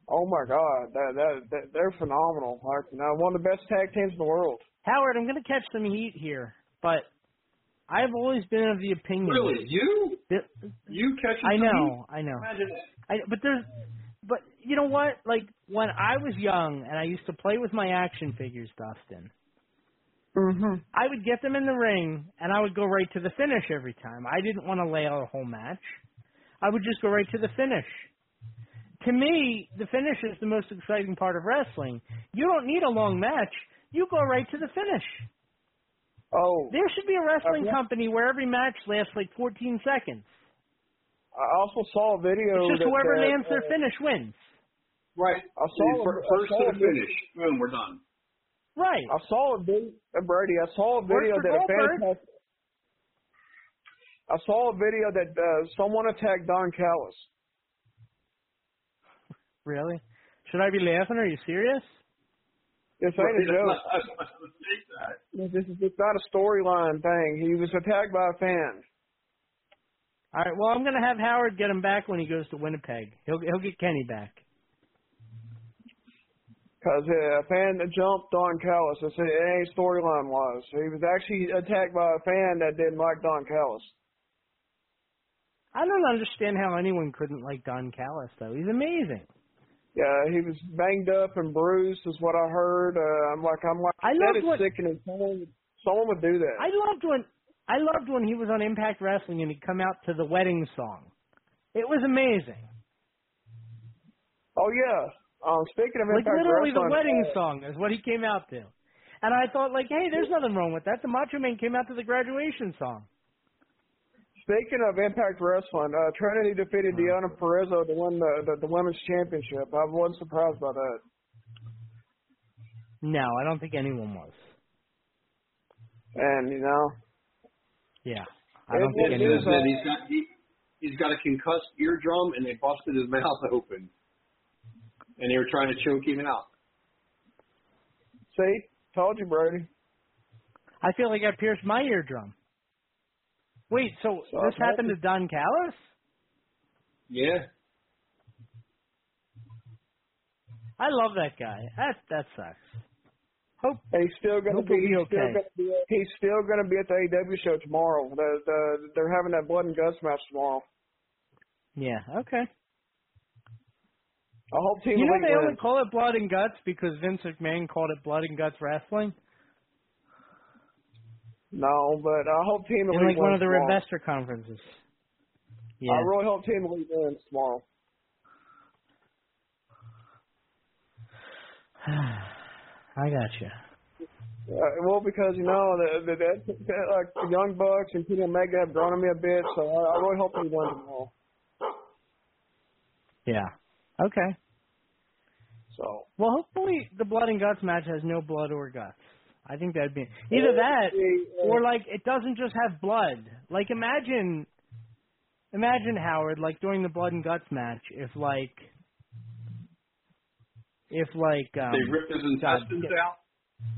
Oh my God, that, that, that they're phenomenal. Like, you know, one of the best tag teams in the world. Howard, I'm going to catch some heat here, but I've always been of the opinion. Really, you? that- You catching I know. I know. Imagine that. I, but there's, but you know what? Like when I was young and I used to play with my action figures, Dustin. Mm-hmm. I would get them in the ring and I would go right to the finish every time. I didn't want to lay out a whole match. I would just go right to the finish. To me, the finish is the most exciting part of wrestling. You don't need a long match. You go right to the finish. Oh, There should be a wrestling Okay. company where every match lasts like 14 seconds. I also saw a video. It's just that, whoever that, lands their uh, finish wins. Right. I saw Fir- I first saw to a the video- finish. Boom, we're done. Right. I saw a video, uh, Brady. I saw a video for that a Goldberg. fan. I saw a video that uh, someone attacked Don Callis. Really? Should I be laughing? Are you serious? This ain't a joke. I was about to say that. This is it's not a storyline thing. He was attacked by a fan. All right. Well, I'm going to have Howard get him back when he goes to Winnipeg. He'll he'll get Kenny back. Because uh, a fan that jumped Don Callis. That's it ain't storyline wise. He was actually attacked by a fan that didn't like Don Callis. I don't understand how anyone couldn't like Don Callis though. He's amazing. Yeah, he was banged up and bruised, is what I heard. Uh, I'm like, I'm like, I that is what- sickening. Someone, someone would do that. I loved when I loved when he was on Impact Wrestling and he'd come out to the wedding song. It was amazing. Oh yeah. Um, speaking of Like Impact literally the wedding uh, song is what he came out to. And I thought like, hey, there's nothing wrong with that. The Macho Man came out to the graduation song. Speaking of Impact Wrestling, uh, Trinity defeated Deonna Purrazzo to win the, the the women's championship. I wasn't surprised by that. No, I don't think anyone was. And you know, Yeah. I don't It- think it anyone is, Said uh, he's got he, he's got a concussed eardrum and they busted his mouth open. and they were trying to choke him out. See, told you, Brody. I feel like I pierced my eardrum. Wait, so Sorry, this happened to Don Callis? Yeah. I love that guy. That that sucks. Hope he's still going to Hope be. be okay. going to be. He's still going to be at the AW show tomorrow. The, the, they're having that blood and guts match tomorrow. Yeah, okay. I hope Team you know they only call it blood and guts because Vince McMahon called it blood and guts wrestling No, but I hope Team Elite in like one of the tomorrow. investor conferences. Yeah. I really hope Team Elite wins tomorrow. I got you. Uh, well, because you know the, the, the, the like the Young Bucks and Kenny Omega have grown on me a bit, so I, I really hope they win tomorrow. Yeah. Okay. So Well, hopefully the blood and guts match has no blood or guts. I think that'd be either that or like it doesn't just have blood. Like imagine, imagine Howard like during the blood and guts match if like, if like um, they ripped his intestines out.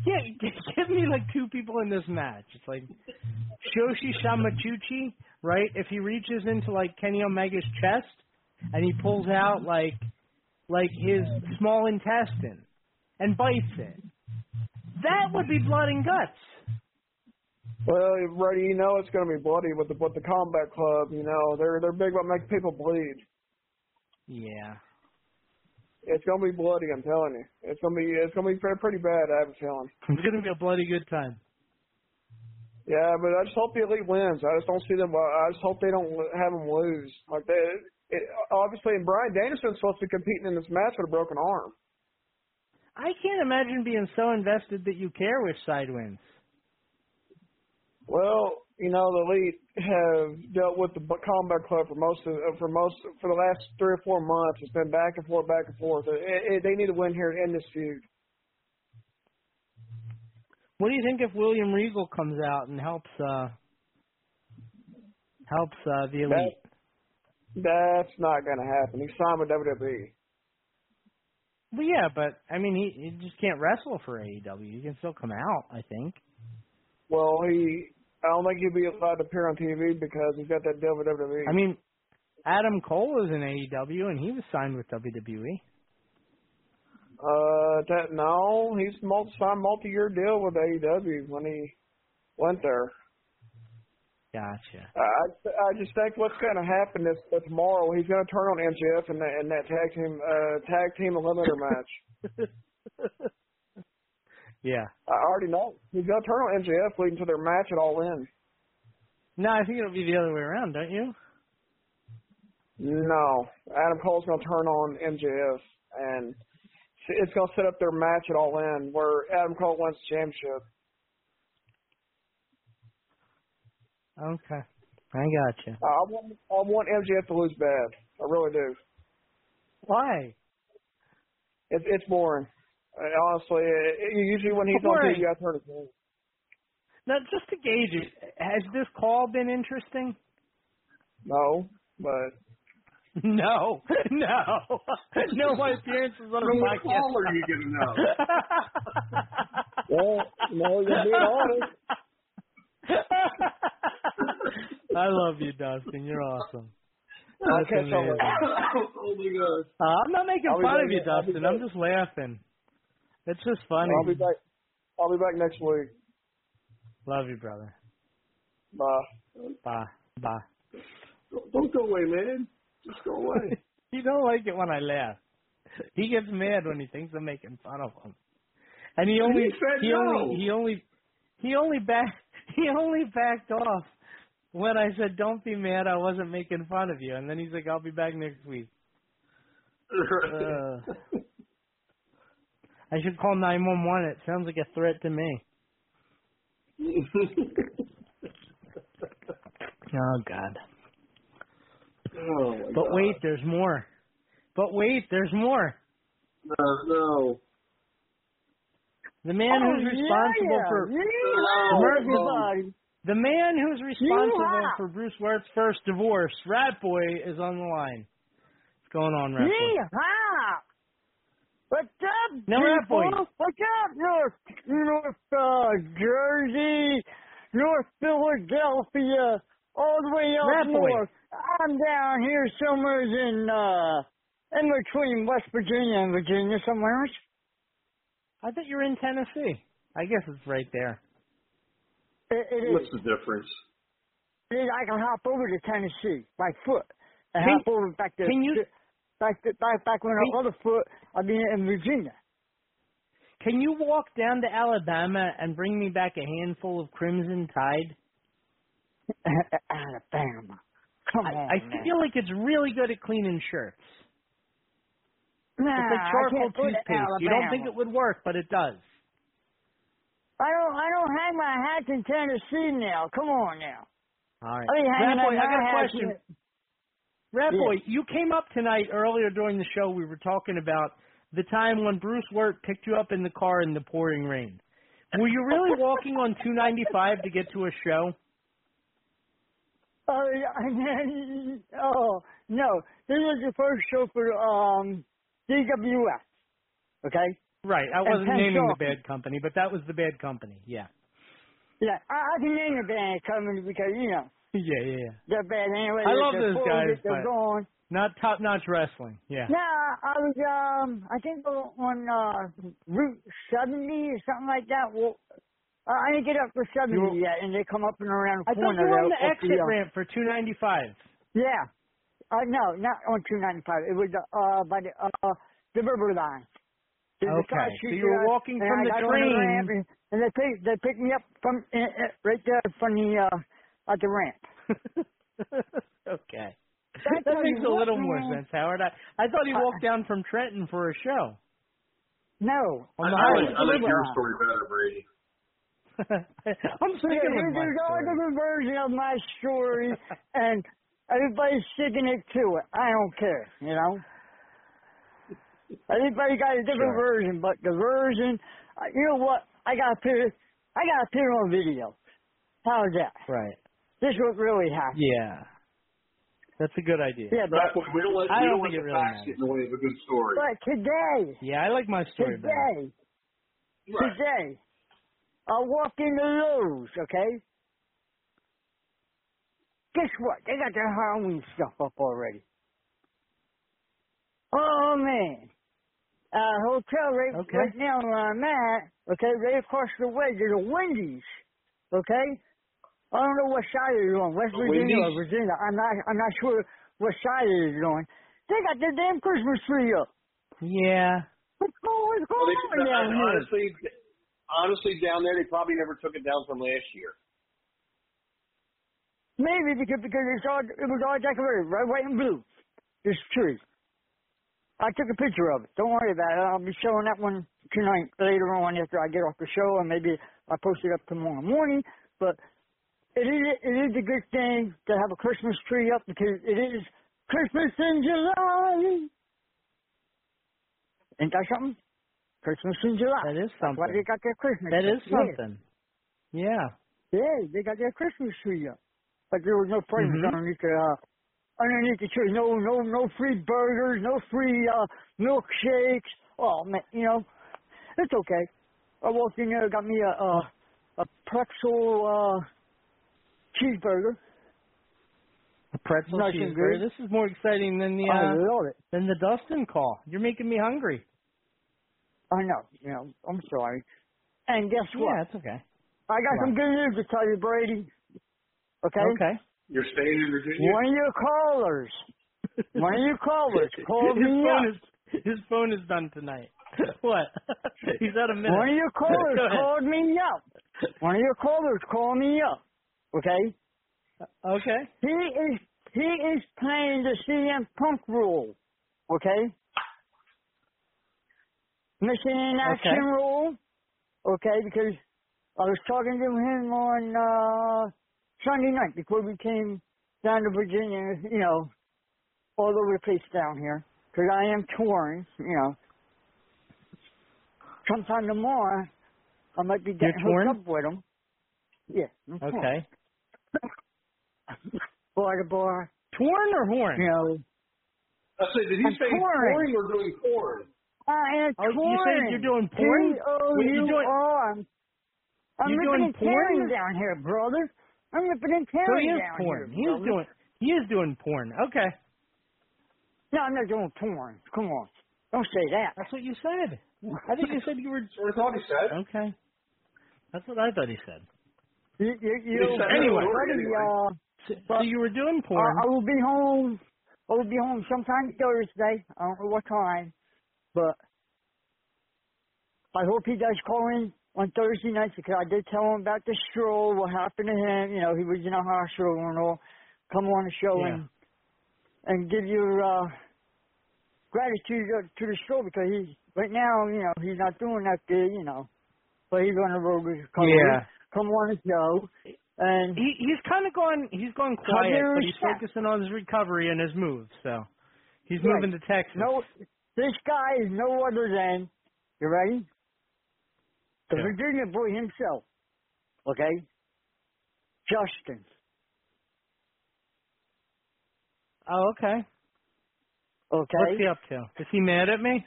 Yeah, give me like two people in this match. It's like Shoshi Shamachuchi, right? If he reaches into like Kenny Omega's chest and he pulls out like like his small intestine and bites it, that would be blood and guts. Well, Brady, you know it's going to be bloody with the with the Combat Club. You know they're they're big about making people bleed. Yeah. It's going to be bloody. I'm telling you. It's going to be it's going to be pretty, pretty bad. I have a feeling. It's gonna be a bloody good time. Yeah, but I just hope the elite wins. I just don't see them. I just hope they don't have them lose. Like they, it, obviously, and Bryan Danielson's supposed to be competing in this match with a broken arm. I can't imagine being so invested that you care which side wins. Well, you know, the elite have dealt with the combat club for most of for most for the last three or four months. It's been back and forth, back and forth. It, it, they need to win here and end this feud. What do you think if William Regal comes out and helps uh helps uh the elite? That's not going to happen. He's signed with WWE. Well, yeah, but I mean, he he just can't wrestle for AEW. He can still come out, I think. Well, he. I don't think he'll be allowed to appear on TV because he's got that deal with WWE. I mean, Adam Cole is in AEW and he was signed with WWE. Uh, that no, he's multi signed multi-year deal with AEW when he went there. Gotcha. I I just think what's going to happen is that tomorrow he's going to turn on MJF and that in that tag team uh tag team eliminator match. Yeah. I already know he's going to turn on MJF leading to their match at All In. No, I think it'll be the other way around, don't you? No, Adam Cole's going to turn on MJF and it's going to set up their match at All In where Adam Cole wins the championship. Okay. I gotcha. I want I want MJF to lose bad. I really do. Why? It's it's boring. Uh, honestly, it, it, usually when he's on Boring. TV, you got to turn it on. Now, just to gauge it, has this call been interesting? No, but No, no, no. My appearances on From the what podcast. call are you going to know? well, no, you're being honest. I love you, Dustin. You're awesome. I'll That's catch up with amazing. oh my god. Uh, I'm not making fun of you, ne- Dustin. I'm just laughing. It's just funny. I'll be back. I'll be back next week. Love you, brother. Bye. Bye. Bye. Don't go away, man. Just go away. He don't like it when I laugh. He gets mad when he thinks I'm making fun of him. And he only He said he no. only he only he only back he only backed off when I said don't be mad I wasn't making fun of you and then he's like I'll be back next week. Uh, I should call 911. It sounds like a threat to me. Oh God. oh But god. wait, there's more. But wait, there's more. No, no. The man Oh, who's responsible yeah, for yeah. Mercy- the man who's responsible Yeah. for Bruce Wirt's first divorce, Rat Boy, is on the line. What's going on, Rat Boy? What's up, No, that boy. What's up, North North uh, Jersey, North Philadelphia, all the way up Rat boy. north. I'm down here somewhere in uh in between West Virginia and Virginia somewhere. I thought you were in Tennessee. I guess it's right there. It, it is. What's the difference? It is. I can hop over to Tennessee by foot and Can- hop over back to can you- back to, back back when Can- the other foot. I mean in Virginia. Can you walk down to Alabama and bring me back a handful of Crimson Tide? Alabama. Come I, on, I man. feel like it's really good at cleaning shirts. Nah, it's like I charcoal can't go to toothpaste. You don't think it would work, but it does. I don't. I don't hang my hats in Tennessee now. Come on now. All right. I be hanging Rat boy, I got a question. Rat Yeah. boy, you came up tonight earlier during the show. We were talking about the time when Bruce Wirt picked you up in the car in the pouring rain. Were you really walking on 295 to get to a show? Oh, yeah, oh no! This is the first show for um DWS. Okay. Right. I wasn't naming the bad company, but that was the bad company. Yeah. Yeah, I, I can name the bad company because you know Yeah, yeah, yeah. they're bad anyway. I love those guys, They're but- gone. Not top notch wrestling. Yeah. Yeah, I was um I think on uh Route 70 or something like that. Well, uh, I didn't get up to 70 You were- yet, and they come up and around the I thought corner. you were on the exit uh, ramp for 295. Yeah. Uh, no, not on 295. It was uh by the uh the river line. The- the Okay, so you were walking and from the got on train. ramp, and, and they picked they picked me up from uh, uh, right there from the uh at the ramp. okay. That's that makes a little more man. sense, Howard. I, I thought he Uh, walked down from Trenton for a show. No, On I, the I like, I like your story better, Brady. I'm Yeah, sticking with there's, my there's all story. different versions of my story, and everybody's sticking it to it. I don't care, you know. Everybody got a different Sure. version, but the version, uh, you know what? I got to put it. I got to put it on video. How's that? Right. This what really happened. Yeah. That's a good idea. Yeah, but, That's what we don't let, I we don't don't think let the really facts get in the way of a good story. but today, Yeah, I like my story better. today, Right. today, I walked into Lowe's. Okay. Guess what? They got their Halloween stuff up already. Oh man. Uh, hotel right, Okay. right now where I'm at, okay, right across the way, there's a Wendy's, okay? I don't know what side it is on, West A Virginia or Virginia. I'm not, I'm not sure what side it is on. They got their damn Christmas tree up. Yeah. What's going, what's Well, going they, on down here? honestly, honestly, down there they probably never took it down from last year. Maybe because because it's all it was all decorated, red, white, and blue. This tree. I took a picture of it. Don't worry about it. I'll be showing that one tonight later on after I get off the show, and maybe I'll post it up tomorrow morning. But it is it is a good thing to have a Christmas tree up because it is Christmas in July. Ain't that something? Christmas in July. That is That's why something. they got their Christmas. That tree. is Yeah. something. Yeah. Yeah, they got their Christmas tree up. But there was no presents Mhm. underneath the uh, underneath the tree. No no no free burgers, no free uh milkshakes. Oh man, you know. It's okay. I walked in there, got me a a, a pretzel uh cheeseburger. A pretzel Nice cheeseburger. This is more exciting than the I uh, love it. than the Dustin call. You're making me hungry. I know, you know, I'm sorry. And guess what? Yeah, it's okay. I got some good news to tell you, Brady. Okay? Okay. You're staying in Virginia. One of your callers. One of your callers called his me phone up. is his phone is done tonight. what? He's out a minute. One of your callers called me up. One of your callers called me up. Okay? Okay. He is he is playing the CM Punk rule. Okay? Mission in action Okay. rule. Okay, because I was talking to him on uh Sunday night before we came down to Virginia, you know, all over the place down here. Because I am touring, you know. Sometime tomorrow, I might be getting touring? hooked up with him. Yeah. I'm touring. Okay. Bar to bar. Torn or horn? You know, I said, did he I'm say touring. touring or doing porn? I am Oh, you touring. said you're doing porn? What, you doing- T-O-U-R. I'm, I'm you ripping doing and tearing porn? down here, brother. I'm ripping and So tearing he is down porn. here. He is doing. He is doing porn. Okay. No, I'm not doing porn. Come on. Don't say that. That's what you said. I think you said you were. I thought he said. Okay. That's what I thought he said. You, you, you, He said Anyway. buddy, uh, So, so you were doing porn. I, I will be home. I will be home sometime Thursday. I don't know what time, but I hope he does call in on Thursday nights because I did tell him about the stroll, what happened to him. You know, he was in a hospital and all. Come on the show Yeah. and and give your uh, gratitude to, to the show because he right now, you know, he's not doing that good, you know, but he's on the road with recovery. Yeah. Come on the show. And he he's kind of gone. He's gone quiet, but he's focusing on his recovery and his moves. So he's Right. moving to Texas. No, this guy is no other than, you ready? The Yeah. Virginia boy himself. Okay? Justin. Oh, okay. Okay? What's he up to? Is he mad at me?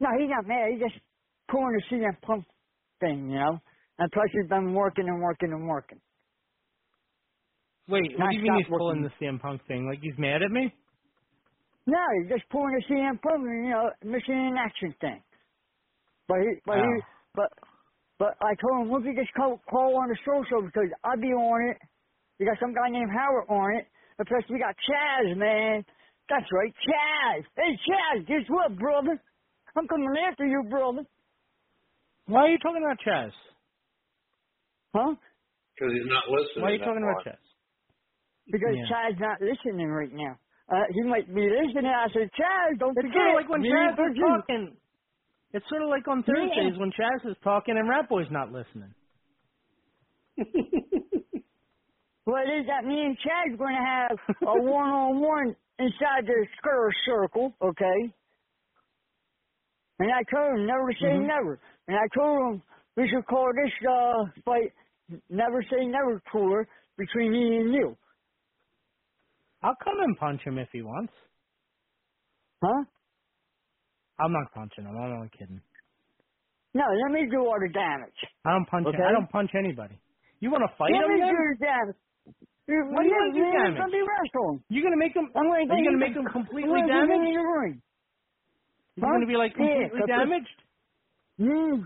No, he's not mad. He's just pulling the CM Punk thing, you know? And plus he's been working and working and working. Wait, what Not do you mean he's stop pulling the CM Punk thing? Like he's mad at me? No, he's just pulling the CM Punk, you know, mission in action thing. But he, but he, but, but I told him, look, you just call, call on the show show because I'll be on it. You got some guy named Howard on it. And plus we got Chaz, man. That's right, Chaz. Hey, Chaz, guess what, brother? I'm coming after you, brother. Why are you talking about Chaz? Huh? Because he's not listening. Why are you talking far. about Chaz? Because Yeah. Chaz not listening right now. Uh, he might be listening. I said, Chaz, don't It's forget. sort of like when me Chaz for is talking. It's sort of like on Yeah. Thursdays when Chaz is talking and Rat Boy's not listening. Well, it is that me and Chad's going to have a one-on-one inside the square circle, okay? And I told him never say Mhm. never. And I told him we should call this uh, fight Never Say Never tour between me and you. I'll come and punch him if he wants. Huh? I'm not punching him. I'm only kidding. No, let me do all the damage. I don't punch. Okay. I don't punch anybody. You want to fight let him? me then? do the damage. What do you want to do damage? gonna be wrestling. You gonna make him? I'm gonna Are you gonna make him I'm completely gonna get you damaged? in the ring. Is he gonna be like completely complete- damaged? Mm.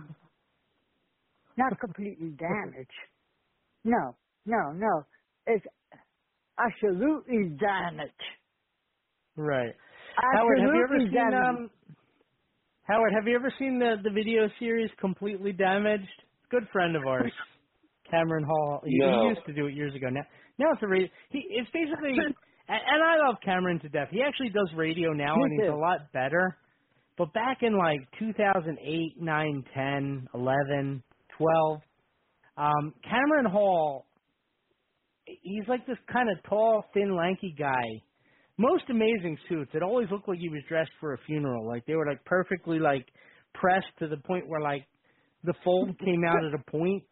Not completely damaged. No, no, no. It's absolutely damaged. Right. Howard, have you ever Absolutely seen damaged. um? Howard, have you ever seen the the video series Completely Damaged? Good friend of ours, Cameron Hall. He, No. he used to do it years ago. Now, now it's a radio. He it's basically, and, and I love Cameron to death. He actually does radio now, Me and he's a lot better. But back in like 2008, 9, 10, 11, 12, um, Cameron Hall, he's like this kind of tall, thin, lanky guy. Most amazing suits. It always looked like he was dressed for a funeral. Like they were like perfectly like pressed to the point where like the fold came out at a point.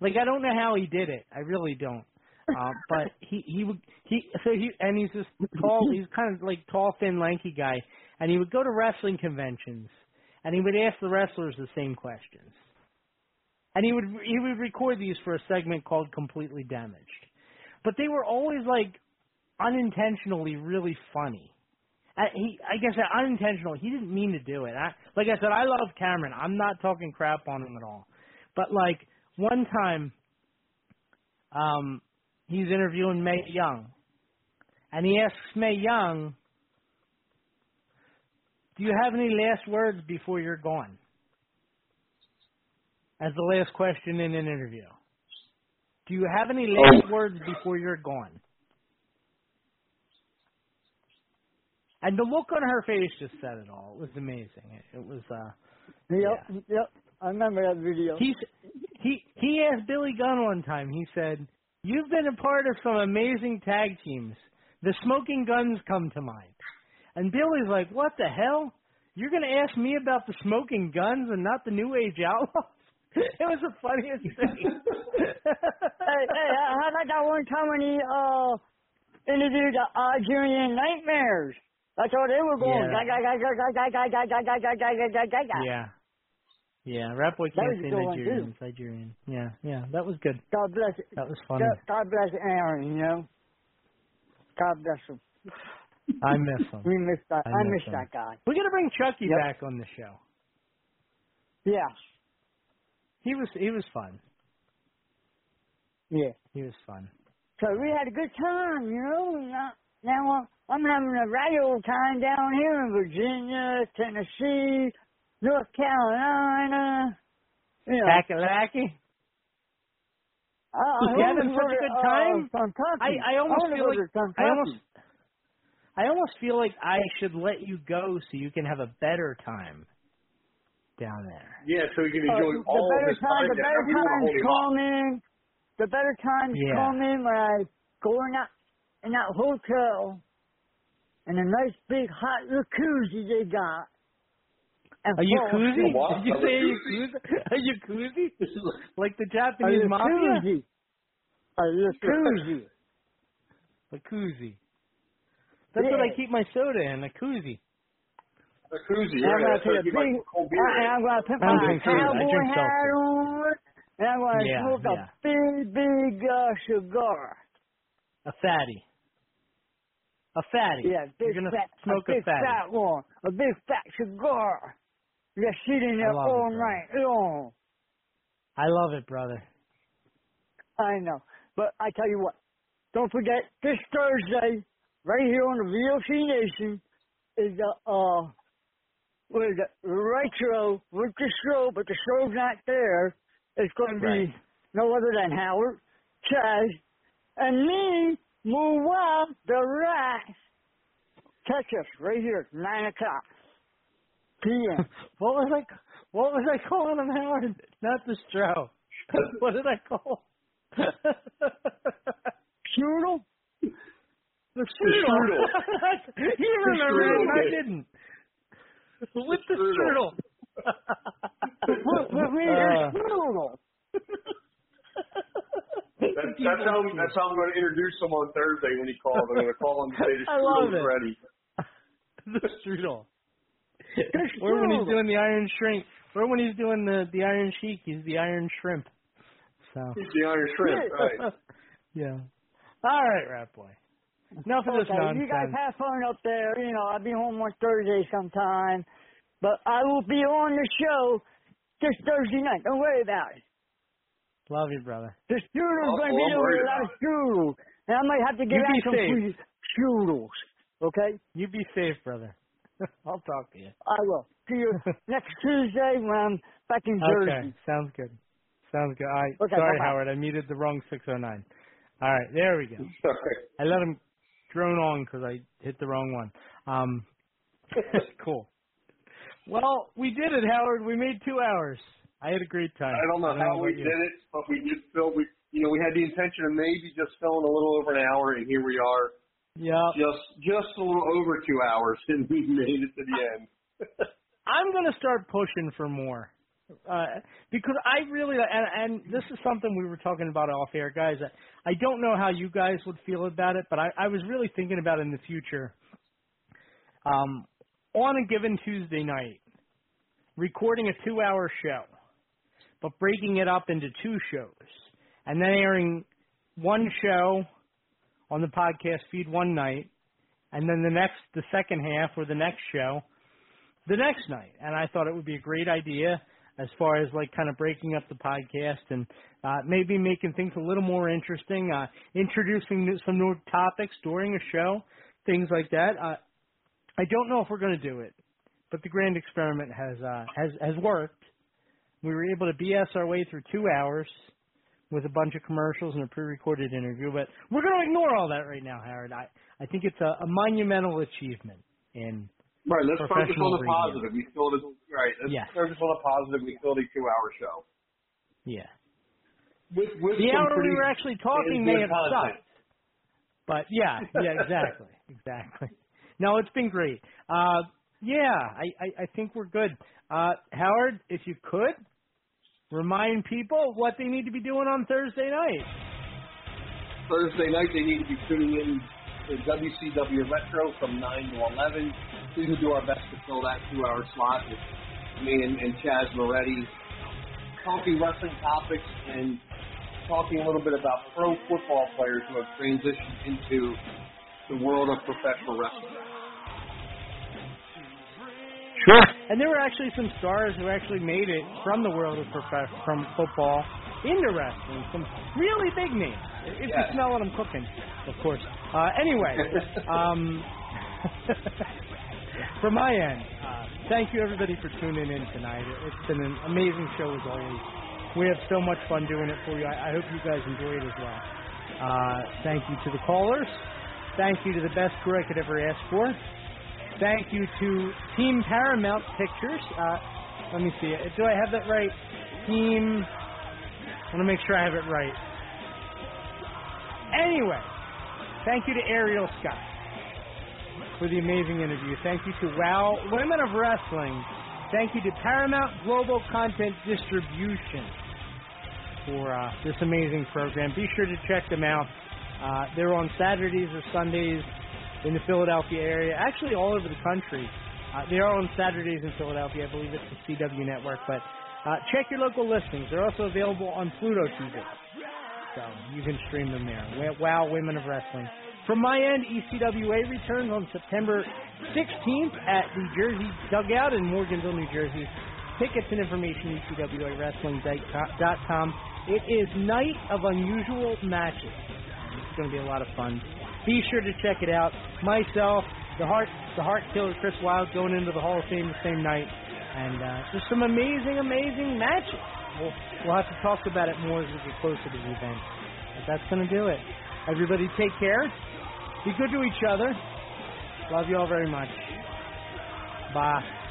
Like I don't know how he did it. I really don't. Um, but he he would he so he and he's this tall. He's kind of like tall, thin, lanky guy, and he would go to wrestling conventions, and he would ask the wrestlers the same questions. And he would he would record these for a segment called Completely Damaged. But they were always like unintentionally really funny. I, he, I guess uh, unintentional. He didn't mean to do it. I, like I said, I love Cameron. I'm not talking crap on him at all. But like one time, um, he's interviewing Mae Young, and he asks Mae Young, "Do you have any last words before you're gone?" As the last question in an interview. Do you have any last words before you're gone? And the look on her face just said it all. It was amazing. It, it was uh Yep, yep. I remember that video. he he he asked Billy Gunn one time. He said, "You've been a part of some amazing tag teams. The Smoking Guns come to mind." And Billy's like, "What the hell? You're going to ask me about the Smoking Guns and not the New Age Outlaws?" it was the funniest thing. hey, hey, how about that one time when he uh interviewed the Algerian Nightmares? That's how they were going. Yeah. yeah. Rap was can't say Yeah, yeah, that was good. God bless. That was fun. God, bless Aaron. You know, God bless him. I miss him. we miss that. I, I miss, miss that guy. We're gonna bring Chucky yep. back on the show. Yeah. He was he was fun. Yeah. He was fun. So we had a good time, you know. Now, now uh, I'm having a right old time down here in Virginia, Tennessee, North Carolina. You know, Kakalaki. I, I You having such a to, good uh, time? Kentucky. I I almost wanna feel like to I almost I almost feel like I should let you go so you can have a better time down there. Yeah, so you can Uh, enjoy the all better this time. time, the better there. We don't wanna times hold come in. The better times Yeah. come in when I go in that in that hotel and a nice big hot jacuzzi they got. And A jacuzzi? fall Did you asleep. say a jacuzzi? A jacuzzi? like the Japanese a mafia? jacuzzi. A jacuzzi. A koozie. That's what I keep my soda in, a koozie. A koozie, And yeah. I'm gonna That's put a you like big, cold beer. and I'm gonna put my drink soda. I cowboy drink hat on, and I'm gonna Yeah, smoke yeah. a big, big uh, cigar. A fatty. A fatty. Yeah, big You're gonna fat, smoke a a big fatty. fat one, a big fat cigar. You're sitting there love it, all night long. I love it, brother. I know, but I tell you what, don't forget this Thursday, right here on the VOC Nation, is the uh, what is it? Retro with the show, but the show's not there. It's going to be Right. no other than Howard, Chaz, and me, Muwa, the Rat. Catch us right here, nine o'clock p.m. what was I? What was I calling him, Howard? Not the Stro. what did I call? Strudel? The strudel. you The remember it, I didn't. With the strudel. strudel. With, with me, Uh, Strudel. That's, that's how that's how I'm going to introduce him on Thursday when he calls. I'm going to call him and say the I love strudel's it. ready. the strudel. The Or when he's doing the iron shrimp. Or when he's doing the the iron sheik, he's the iron shrimp. So. He's the iron shrimp, right? yeah. All right, Rat Boy. Enough of this okay, nonsense. you guys have fun up there. You know, I'll be home on Thursday sometime. But I will be on the show this Thursday night. Don't worry about it. Love you, brother. The strudel's Oh, going to oh, be there a lot of strudels. And I might have to get You out some safe. free strudels. Okay? You be safe, brother. I'll talk to you. I will. See you next Tuesday when I'm back in Jersey. Okay, sounds good. Sounds good. All right. Okay, Sorry, bye-bye. Howard. I muted the wrong 609. All right, there we go. Sorry. I let him drone on because I hit the wrong one. Um, cool. Well, we did it, Howard. We made two hours. I had a great time. I don't know how we did it, but we just filled. We you know we had the intention of maybe just filling a little over an hour, and here we are, Yeah. just just a little over two hours, and we made it to the end. I'm going to start pushing for more. Uh, because I really, and, and this is something we were talking about off air, guys. I don't know how you guys would feel about it, but I, I was really thinking about in the future. Um, on a given Tuesday night, recording a two hour show, but breaking it up into two shows, and then airing one show on the podcast feed one night, and then the next, the second half or the next show the next night. And I thought it would be a great idea as far as like kind of breaking up the podcast and uh, maybe making things a little more interesting, uh, introducing some new topics during a show, things like that. Uh, I don't know if we're going to do it, but the grand experiment has uh, has has worked. We were able to BS our way through two hours with a bunch of commercials and a pre-recorded interview, but we're going to ignore all that right now, Howard. I I think it's a, a monumental achievement in Right. Let's focus on the radio. positive. We filled it. Right. Let's Yes. focus on the positive. We filled a two-hour show. yeah. With, with the hour we were actually talking may have content. sucked. But yeah, yeah, exactly, exactly. No, it's been great. Uh, yeah, I, I, I think we're good. Uh, Howard, if you could remind people what they need to be doing on Thursday night. Thursday night they need to be tuning in to WCW Retro from 9 to 11. We will do our best to fill that two-hour slot with me and, and Chaz Moretti talking wrestling topics and talking a little bit about pro football players who have transitioned into the world of professional wrestling. Sure. And there were actually some stars who actually made it from the world of prof- from football into wrestling. Some really big names. If Yeah. you smell what I'm cooking, of course. Uh, anyway, um, from my end, uh, thank you everybody for tuning in tonight. It- It's been an amazing show as always. We have so much fun doing it for you. I, I hope you guys enjoy it as well. Uh, thank you to the callers. Thank you to the best crew I could ever ask for. Thank you to Team Paramount Pictures. Uh, let me see. Do I have that right? Team. I want to make sure I have it right. Anyway, thank you to Ariel Scott for the amazing interview. Thank you to Wow Women of Wrestling. Thank you to Paramount Global Content Distribution for uh, this amazing program. Be sure to check them out. Uh, they're on Saturdays or Sundays in the Philadelphia area, actually all over the country. Uh, they are on Saturdays in Philadelphia. I believe it's the CW network. But uh, check your local listings. They're also available on Pluto TV. So you can stream them there. Wow, Women of Wrestling. From my end, ECWA returns on September 16th at the Jersey Dugout in Morganville, New Jersey. Tickets and information, ECWAWrestling.com. It is Night of Unusual Matches. It's going to be a lot of fun. Be sure to check it out. Myself, the Heart, the Heart Killer, Chris Wilde, going into the Hall of Fame the same night, and uh, just some amazing, amazing matches. We'll, we'll have to talk about it more as we get closer to the event. But that's to do it. Everybody, take care. Be good to each other. Love you all very much. Bye.